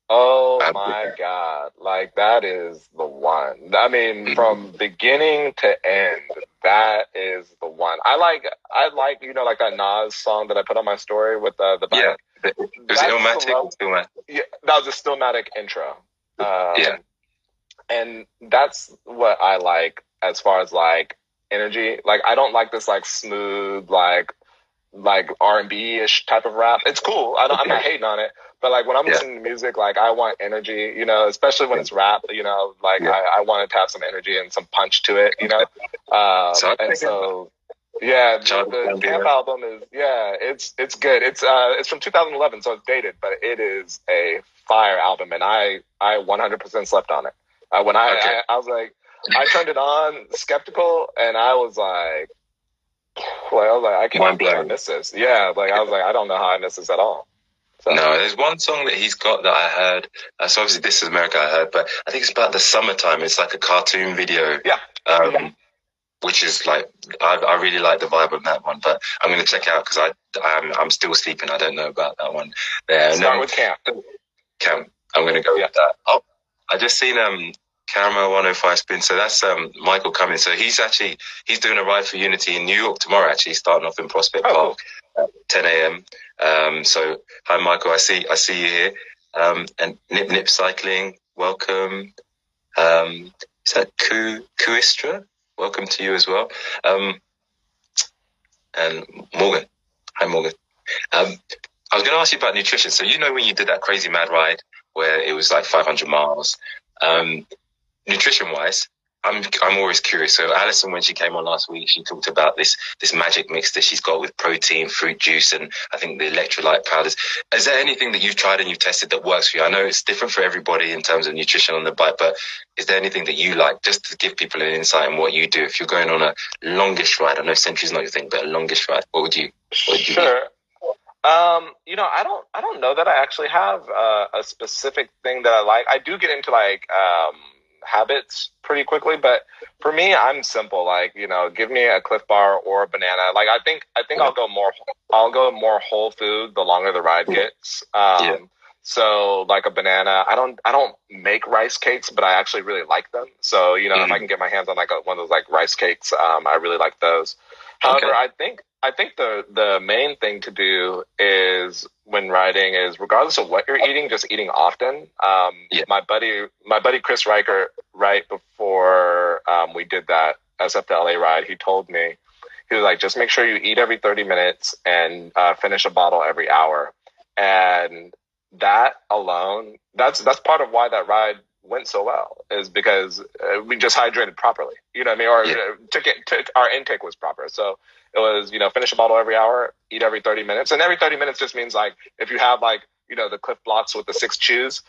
Oh my God. Like that is the one. I mean, mm-hmm. from beginning to end, that is the one. I like, I like, you know, like that Nas song that I put on my story with uh, the bike. Yeah. Was it Illmatic? Yeah, that was a Stillmatic intro. Um, yeah. And that's what I like as far as like energy. Like, I don't like this like smooth, like, like R and B ish type of rap. It's cool. I don't, I'm not hating on it, but like when I'm yeah. listening to music, like I want energy, you know, especially when it's rap, you know, like yeah. I, I want it to have some energy and some punch to it, you know. Um, so and so, yeah, the, the Camp album is yeah, it's it's good. It's uh it's from 2011, so it's dated, but it is a fire album, and I I 100% slept on it. Uh, when I, okay. I I was like I turned it on skeptical, and I was like. Well, I was like, I can't believe I missed this. Yeah, like I was like, I don't know how I missed this at all. So. No, there's one song that he's got that I heard. Uh, so obviously, this is America. I heard, but I think it's about the summertime. It's like a cartoon video. Yeah. Um, yeah. Which is like I, I really like the vibe of that one, but I'm going to check out because I I'm, I'm still sleeping. I don't know about that one. Yeah, Start no, with Camp. Camp. I'm going to go yeah. with that. Oh, I just seen um Caramel 105 spin. So that's um, Michael Cummins. So he's actually he's doing a ride for Unity in New York tomorrow. Actually, starting off in Prospect oh, Park. 10 a.m. Um, so hi, Michael. I see, I see you here. Um, and Nip Nip Cycling, welcome. Um, is that Ku Kuistra? Welcome to you as well. Um, and Morgan, hi Morgan. Um, I was going to ask you about nutrition. So you know when you did that crazy mad ride where it was like 500 miles, um, nutrition wise, I'm I'm always curious. So Alison, when she came on last week, she talked about this this magic mix that she's got with protein, fruit juice, and I think the electrolyte powders. Is there anything that you've tried and you've tested that works for you? I know it's different for everybody in terms of nutrition on the bike, but is there anything that you like just to give people an insight on what you do if you're going on a longish ride? I know century's not your thing, but a longish ride. What would you? What would you sure. Do? Um, you know, I don't, I don't know that I actually have uh, a specific thing that I like. I do get into like, um, habits pretty quickly. But for me, I'm simple. Like you know, give me a Clif Bar or a banana. Like I think I think I'll go more. I'll go more whole food the longer the ride gets. Um, yeah. So like a banana, I don't I don't make rice cakes, but I actually really like them. So you know, mm-hmm. if I can get my hands on like a, one of those like rice cakes, um, I really like those. However, okay. I think I think the the main thing to do is when riding is regardless of what you're eating, just eating often. Um, yeah. My buddy, my buddy Chris Riker, right before um, we did that SF to LA ride, he told me he was like, just make sure you eat every 30 minutes and uh, finish a bottle every hour. And that alone, that's that's part of why that ride went so well is because uh, we just hydrated properly. You know what I mean? Or yeah. Uh, took it, took, our intake was proper. So it was, you know, finish a bottle every hour, eat every 30 minutes. And every 30 minutes just means like, if you have like, you know, the Clif Bloks with the six chews,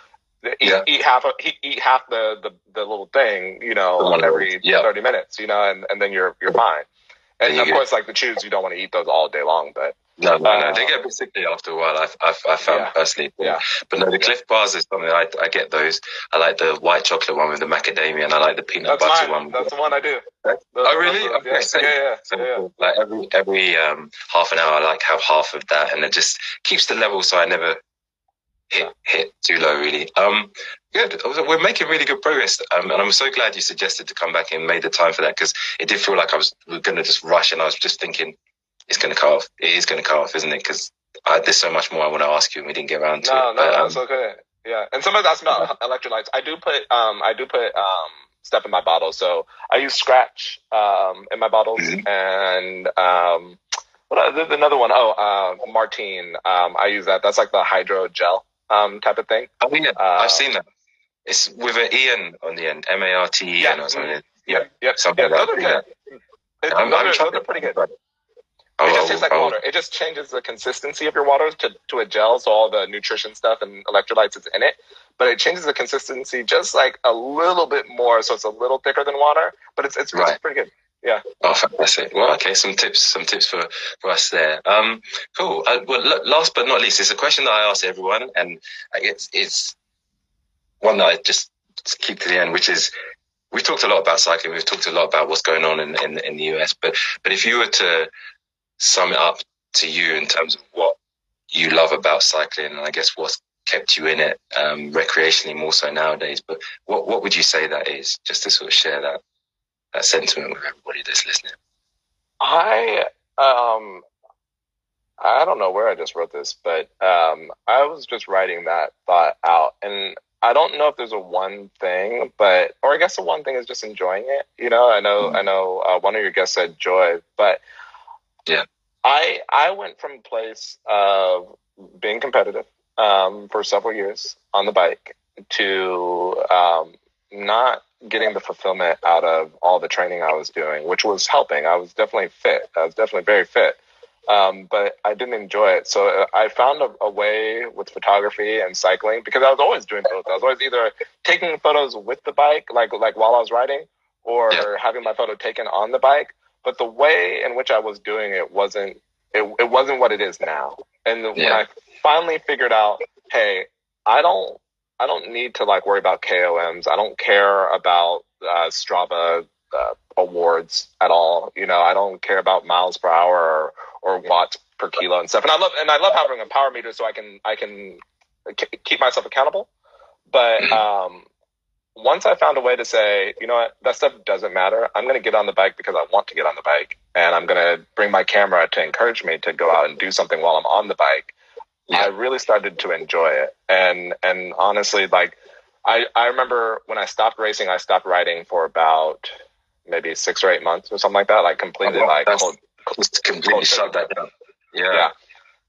eat, yeah. eat half, of, eat half the, the, the little thing, you know, every yeah. 30 minutes, you know, and, and then you're, you're fine. And, of course, like the chews, you don't want to eat those all day long, but no, no, no. They get a bit sickly after a while. I've, I've, I found yeah. personally. Yeah. But no, the Clif Bars is something I, I get those. I like the white chocolate one with the macadamia, and I like the peanut That's butter mine. one. That's the one I do. That's, oh, really? Okay, yeah, yeah, yeah, so, yeah, Like every every um, half an hour, I like have half of that, and it just keeps the level so I never hit hit too low. Really. Um, good. We're making really good progress, um, and I'm so glad you suggested to come back and made the time for that because it did feel like I was going to just rush, and I was just thinking it's going to cut off. It is going to cut off, isn't it? Because there's so much more I want to ask you, and we didn't get around to no, it. No, that's um, okay. Yeah, and somebody asked about electrolytes. I do put, um, I do put um, stuff in my bottles. So I use Skratch um, in my bottles, mm-hmm. and um, what there's another one? Oh, uh, Maurten. Um, I use that. That's like the hydro gel. Um, type of thing. Oh yeah, Uh, I've seen that. It's with an Ian on the end, M A R T E N Yeah. or something. Yeah, Yep. something Yeah, like that. good. It- I'm- those I'm are- trying those are pretty good. Oh, It just tastes like oh, water. It just changes the consistency of your water to, to a gel, so all the nutrition stuff and electrolytes is in it. But it changes the consistency just like a little bit more, so it's a little thicker than water. But it's it's, it's Right. pretty good. Oh, fantastic. Well, okay, some tips, some tips for, for us there. Um, cool. Uh, well, last but not least, it's a question that I ask everyone, and I guess it's one that I just keep to the end, which is we've talked a lot about cycling. We've talked a lot about what's going on in, in, in the US, but, but if you were to sum it up to you in terms of what you love about cycling, and I guess what's kept you in it, um, recreationally more so nowadays, but what, what would you say that is just to sort of share that, that sentiment with everybody that's listening? I um I don't know where I just wrote this, but um I was just writing that thought out and I don't know if there's a one thing, but or I guess the one thing is just enjoying it. You know, I know Mhm. I know uh, one of your guests said joy, but Yeah. I I went from a place of being competitive um for several years on the bike to um not getting the fulfillment out of all the training I was doing, which was helping. I was definitely fit. I was definitely very fit. Um, but I didn't enjoy it. So uh, I found a, a way with photography and cycling because I was always doing both. I was always either taking photos with the bike, like like while I was riding, or Yeah. having my photo taken on the bike. But the way in which I was doing it wasn't it, it wasn't what it is now. And when I finally figured out, hey, I don't I don't need to like worry about KOMs. I don't care about uh, Strava uh, awards at all. You know, I don't care about miles per hour or, or watts per kilo and stuff. And I love and I love having a power meter so I can I can k- keep myself accountable. But um, once I found a way to say, you know what, that stuff doesn't matter. I'm going to get on the bike because I want to get on the bike, and I'm going to bring my camera to encourage me to go out and do something while I'm on the bike. I really started to enjoy it, and and honestly, like I I remember when I stopped racing, I stopped riding for about maybe six or eight months or something like that. Like completely Oh, like cold, completely shut that down. Yeah. yeah.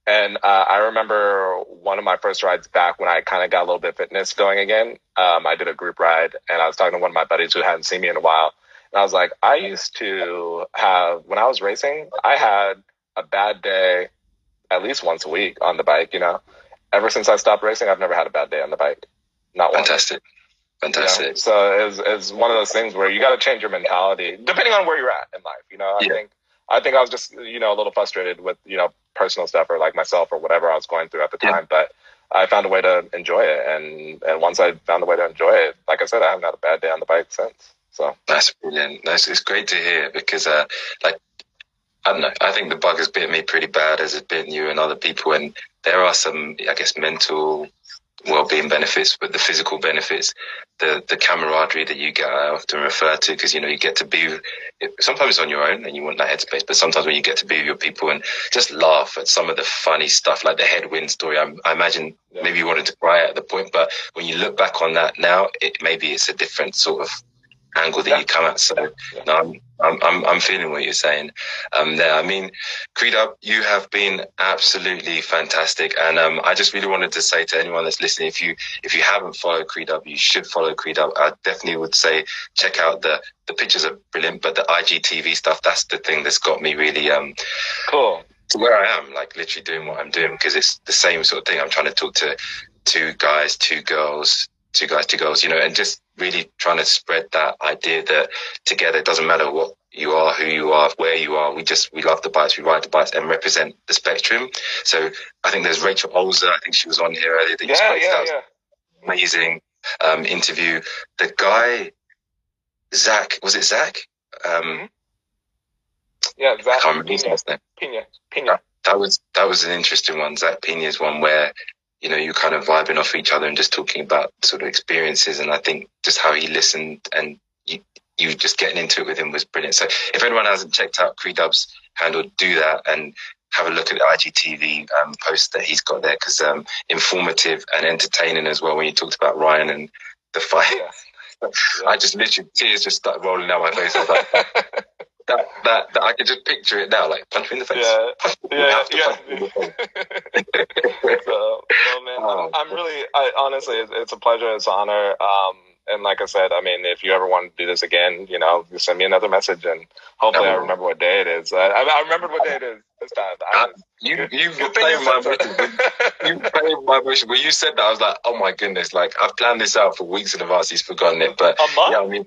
And uh, I remember one of my first rides back when I kind of got a little bit of fitness going again. Um, I did a group ride and I was talking to one of my buddies who hadn't seen me in a while. And I was like, I used to have, when I was racing, I had a bad day at least once a week on the bike, you know. Ever since I stopped racing, I've never had a bad day on the bike. Not one. Fantastic. you know? Fantastic. So it's, it's one of those things where you got to change your mentality depending on where you're at in life. You know, I Yeah. think I think I was just you know a little frustrated with you know personal stuff or like myself or whatever I was going through at the Yeah. time, but I found a way to enjoy it, and and once I found a way to enjoy it, like I said, I haven't had a bad day on the bike since. So That's brilliant. That's it's great to hear because, uh, like, I don't know. I think the bug has bitten me pretty bad as it's bitten you and other people, and there are some, I guess, mental well-being benefits, but the physical benefits, the the camaraderie that you get, I often refer to because you know you get to be. Sometimes on your own, and you want that headspace, but sometimes when you get to be with your people and just laugh at some of the funny stuff, like the headwind story. I, I imagine maybe you wanted to cry at the point, but when you look back on that now, it maybe it's a different sort of angle that you come at. So no, I'm, I'm, I'm, feeling what you're saying. Um, there, I mean, Creedub, you have been absolutely fantastic. And, um, I just really wanted to say to anyone that's listening, if you, if you haven't followed Creedub, you should follow Creedub. I definitely would say check out the, the pictures are brilliant, but the IGTV stuff, that's the thing that's got me really, um, cool. to where I am, like literally doing what I'm doing because it's the same sort of thing. I'm trying to talk to two guys, two girls, two guys, two girls, you know, and just really trying to spread that idea that together it doesn't matter what you are, who you are, where you are. We just we love the bikes, we ride the bikes, and represent the spectrum. So I think there's Rachel Olzer. I think she was on here earlier. That Yeah, spoke yeah, That was yeah. amazing um, interview. The guy, Zach, was it Zach? Um, Mhm. Yeah, I Zach can't remember his Pina, last name. Pina, Pina. that was that was an interesting one. Zach Pina's one where you know you're kind of vibing off each other and just talking about sort of experiences. And I think just how he listened and you you just getting into it with him was brilliant. So if anyone hasn't checked out Creedub's handle, do that and have a look at the IGTV um, post that he's got there because um, informative and entertaining as well. When you talked about Ryan and the fight, Yeah. I just literally tears just started rolling down my face. I was like, that, that that I could just picture it now, like punch me in the face. Yeah, yeah, yeah. punch me in the face. so, man, Oh, I'm really, I, honestly, it's, it's a pleasure. It's an honor. Um, and like I said, I mean, if you ever want to do this again, you know, you send me another message, and hopefully, I remember what day it is. I, I remembered what day it is this time. I, you you played my you played my. When you said that, I was like, oh my goodness! Like I've planned this out for weeks in advance. He's forgotten it, but yeah, I mean,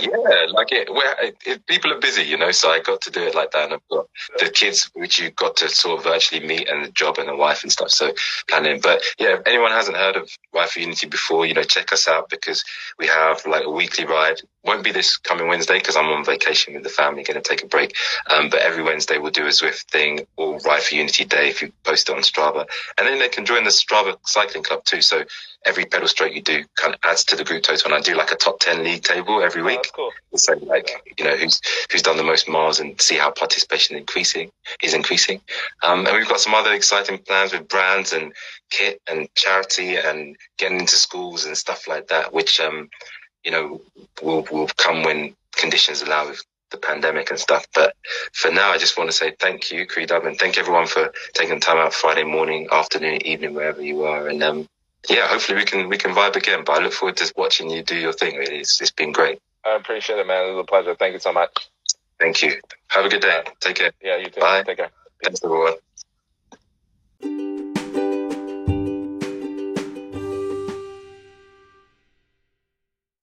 yeah, like it, it, it, People are busy, you know, so I got to do it like that, and I've got the kids which you got to sort of virtually meet, and the job and the wife and stuff. So planning, but yeah, if anyone hasn't heard of Wife Unity before, you know, check us out because we have like a weekly ride. Won't be this coming Wednesday because I'm on vacation with the family, going to take a break. Um, but every Wednesday we'll do a Zwift thing or Ride for Unity Day if you post it on Strava. And then they can join the Strava cycling club too. So every pedal stroke you do kind of adds to the group total. And I do like a top 10 league table every week. Oh, cool. So like, you know, who's, who's done the most miles and see how participation increasing is increasing. Um, and we've got some other exciting plans with brands and kit and charity and getting into schools and stuff like that, which, um, you know, will, will come when conditions allow with the pandemic and stuff. But for now, I just want to say thank you, Creedub, and thank everyone for taking time out Friday morning, afternoon, evening, wherever you are. And um, yeah, hopefully we can we can vibe again. But I look forward to watching you do your thing. Really, it's, it's been great. I appreciate it, man. It was a pleasure. Thank you so much. Thank you. Have a good day. Take care. Yeah, you too. Bye. Take care. Thanks, everyone.